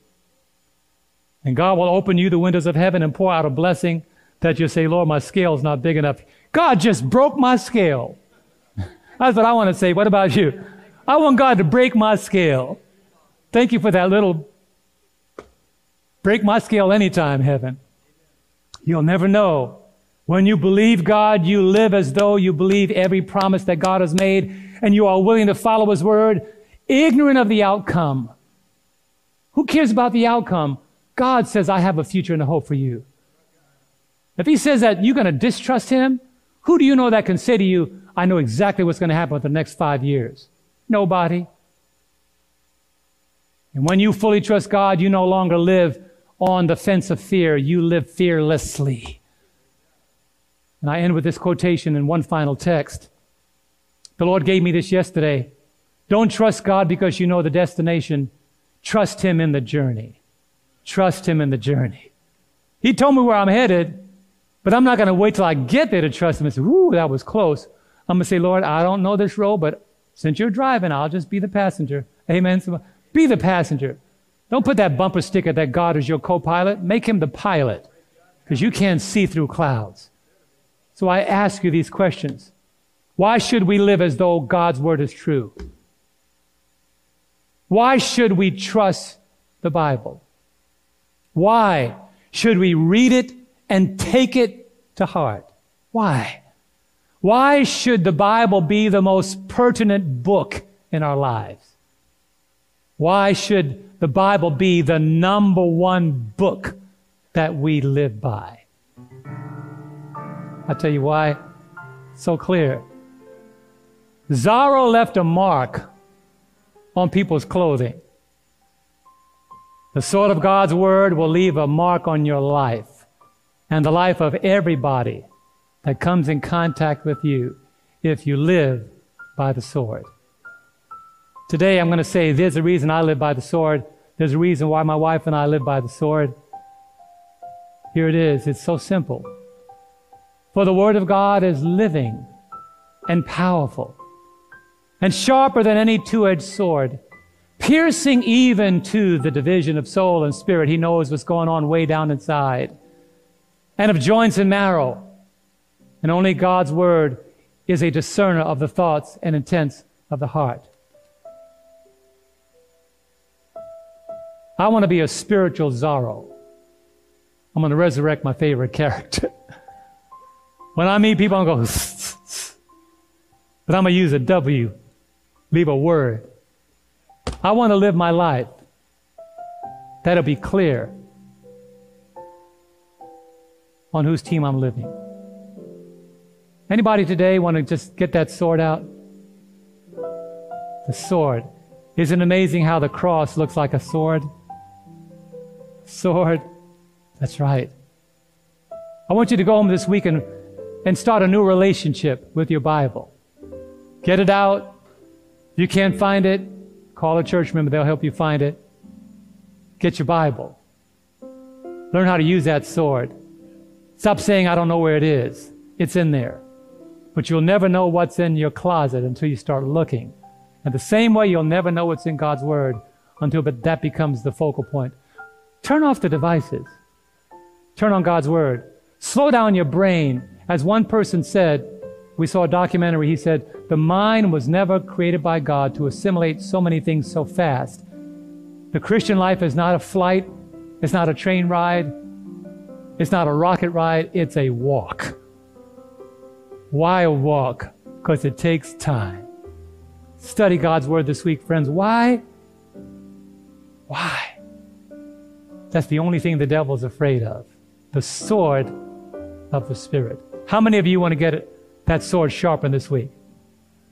And God will open you the windows of heaven and pour out a blessing that you say, Lord, my scale's not big enough. God just broke my scale. That's what I want to say. What about you? I want God to break my scale. Thank you for that little break my scale anytime, heaven. You'll never know. When you believe God, you live as though you believe every promise that God has made and you are willing to follow His word, ignorant of the outcome. Who cares about the outcome? God says, I have a future and a hope for you. If He says that you're going to distrust Him, who do you know that can say to you, I know exactly what's going to happen for the next five years? Nobody. And when you fully trust God, you no longer live on the fence of fear. You live fearlessly. And I end with this quotation in one final text. The Lord gave me this yesterday. Don't trust God because you know the destination. Trust Him in the journey. Trust Him in the journey. He told me where I'm headed, but I'm not going to wait till I get there to trust Him and say, Ooh, that was close. I'm going to say, Lord, I don't know this road, but since you're driving, I'll just be the passenger. Amen. Be the passenger. Don't put that bumper sticker that God is your co pilot. Make Him the pilot because you can't see through clouds. So I ask you these questions. Why should we live as though God's word is true? Why should we trust the Bible? Why should we read it and take it to heart? Why? Why should the Bible be the most pertinent book in our lives? Why should the Bible be the number one book that we live by? I'll tell you why. So clear. Zorro left a mark on people's clothing. The sword of God's word will leave a mark on your life and the life of everybody that comes in contact with you if you live by the sword. Today I'm going to say there's a reason I live by the sword. There's a reason why my wife and I live by the sword. Here it is. It's so simple. For the Word of God is living and powerful and sharper than any two edged sword, piercing even to the division of soul and spirit. He knows what's going on way down inside, and of joints and marrow. And only God's Word is a discerner of the thoughts and intents of the heart. I want to be a spiritual Zorro. I'm going to resurrect my favorite character. When I meet people, I'm going to go, but I'm going to use a W, leave a word. I want to live my life. That'll be clear on whose team I'm living. Anybody today want to just get that sword out? The sword. Isn't it amazing how the cross looks like a sword? Sword. That's right. I want you to go home this week and and start a new relationship with your Bible. Get it out. If you can't find it, call a church member, they'll help you find it. Get your Bible. Learn how to use that sword. Stop saying, I don't know where it is. It's in there. But you'll never know what's in your closet until you start looking. And the same way, you'll never know what's in God's Word until that becomes the focal point. Turn off the devices. Turn on God's Word. Slow down your brain as one person said, we saw a documentary, he said, the mind was never created by God to assimilate so many things so fast. The Christian life is not a flight, it's not a train ride, it's not a rocket ride, it's a walk. Why a walk? Because it takes time. Study God's Word this week, friends. Why? Why? That's the only thing the devil's afraid of the sword of the Spirit. How many of you want to get that sword sharpened this week?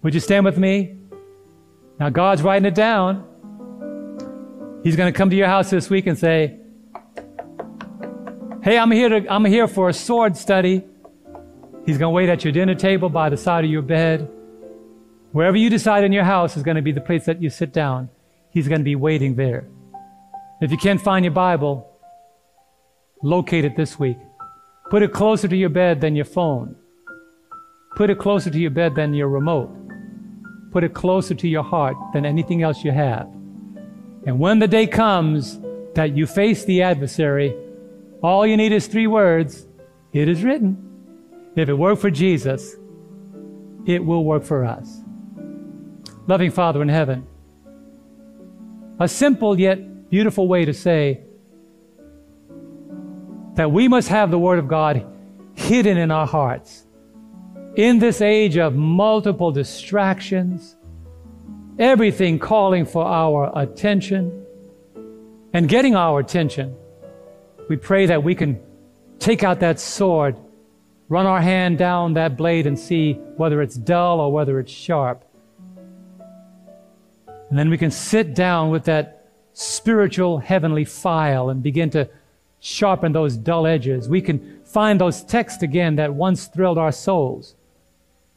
Would you stand with me? Now, God's writing it down. He's going to come to your house this week and say, Hey, I'm here, to, I'm here for a sword study. He's going to wait at your dinner table by the side of your bed. Wherever you decide in your house is going to be the place that you sit down. He's going to be waiting there. If you can't find your Bible, locate it this week. Put it closer to your bed than your phone. Put it closer to your bed than your remote. Put it closer to your heart than anything else you have. And when the day comes that you face the adversary, all you need is three words It is written. If it worked for Jesus, it will work for us. Loving Father in heaven, a simple yet beautiful way to say that we must have the Word of God hidden in our hearts. In this age of multiple distractions, everything calling for our attention and getting our attention, we pray that we can take out that sword, run our hand down that blade and see whether it's dull or whether it's sharp. And then we can sit down with that spiritual heavenly file and begin to sharpen those dull edges. We can find those texts again that once thrilled our souls.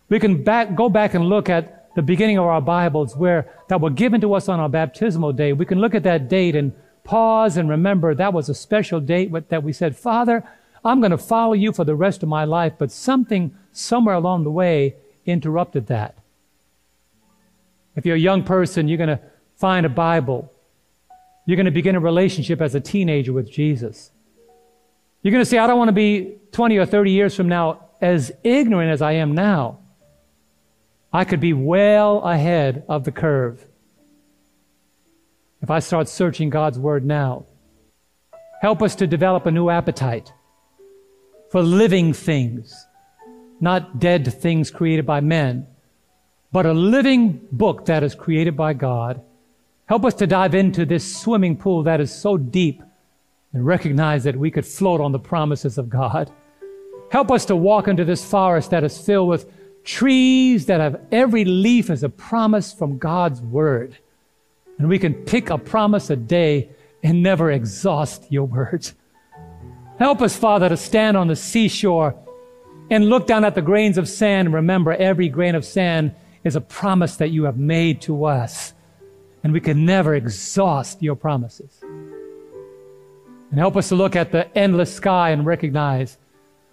We can back, go back and look at the beginning of our Bibles where that were given to us on our baptismal day. We can look at that date and pause and remember that was a special date that we said, Father, I'm going to follow you for the rest of my life, but something somewhere along the way interrupted that. If you're a young person, you're going to find a Bible. You're going to begin a relationship as a teenager with Jesus. You're going to say, I don't want to be 20 or 30 years from now as ignorant as I am now. I could be well ahead of the curve if I start searching God's Word now. Help us to develop a new appetite for living things, not dead things created by men, but a living book that is created by God. Help us to dive into this swimming pool that is so deep and recognize that we could float on the promises of God. Help us to walk into this forest that is filled with trees that have every leaf as a promise from God's word. And we can pick a promise a day and never exhaust your words. Help us, Father, to stand on the seashore and look down at the grains of sand and remember every grain of sand is a promise that you have made to us. And we can never exhaust your promises. And help us to look at the endless sky and recognize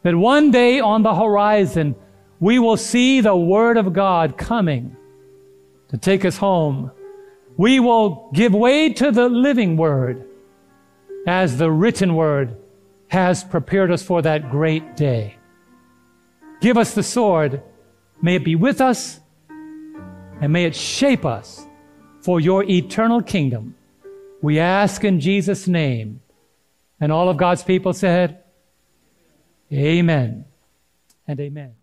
that one day on the horizon, we will see the Word of God coming to take us home. We will give way to the living Word as the written Word has prepared us for that great day. Give us the sword. May it be with us and may it shape us for your eternal kingdom. We ask in Jesus' name. And all of God's people said, Amen and amen.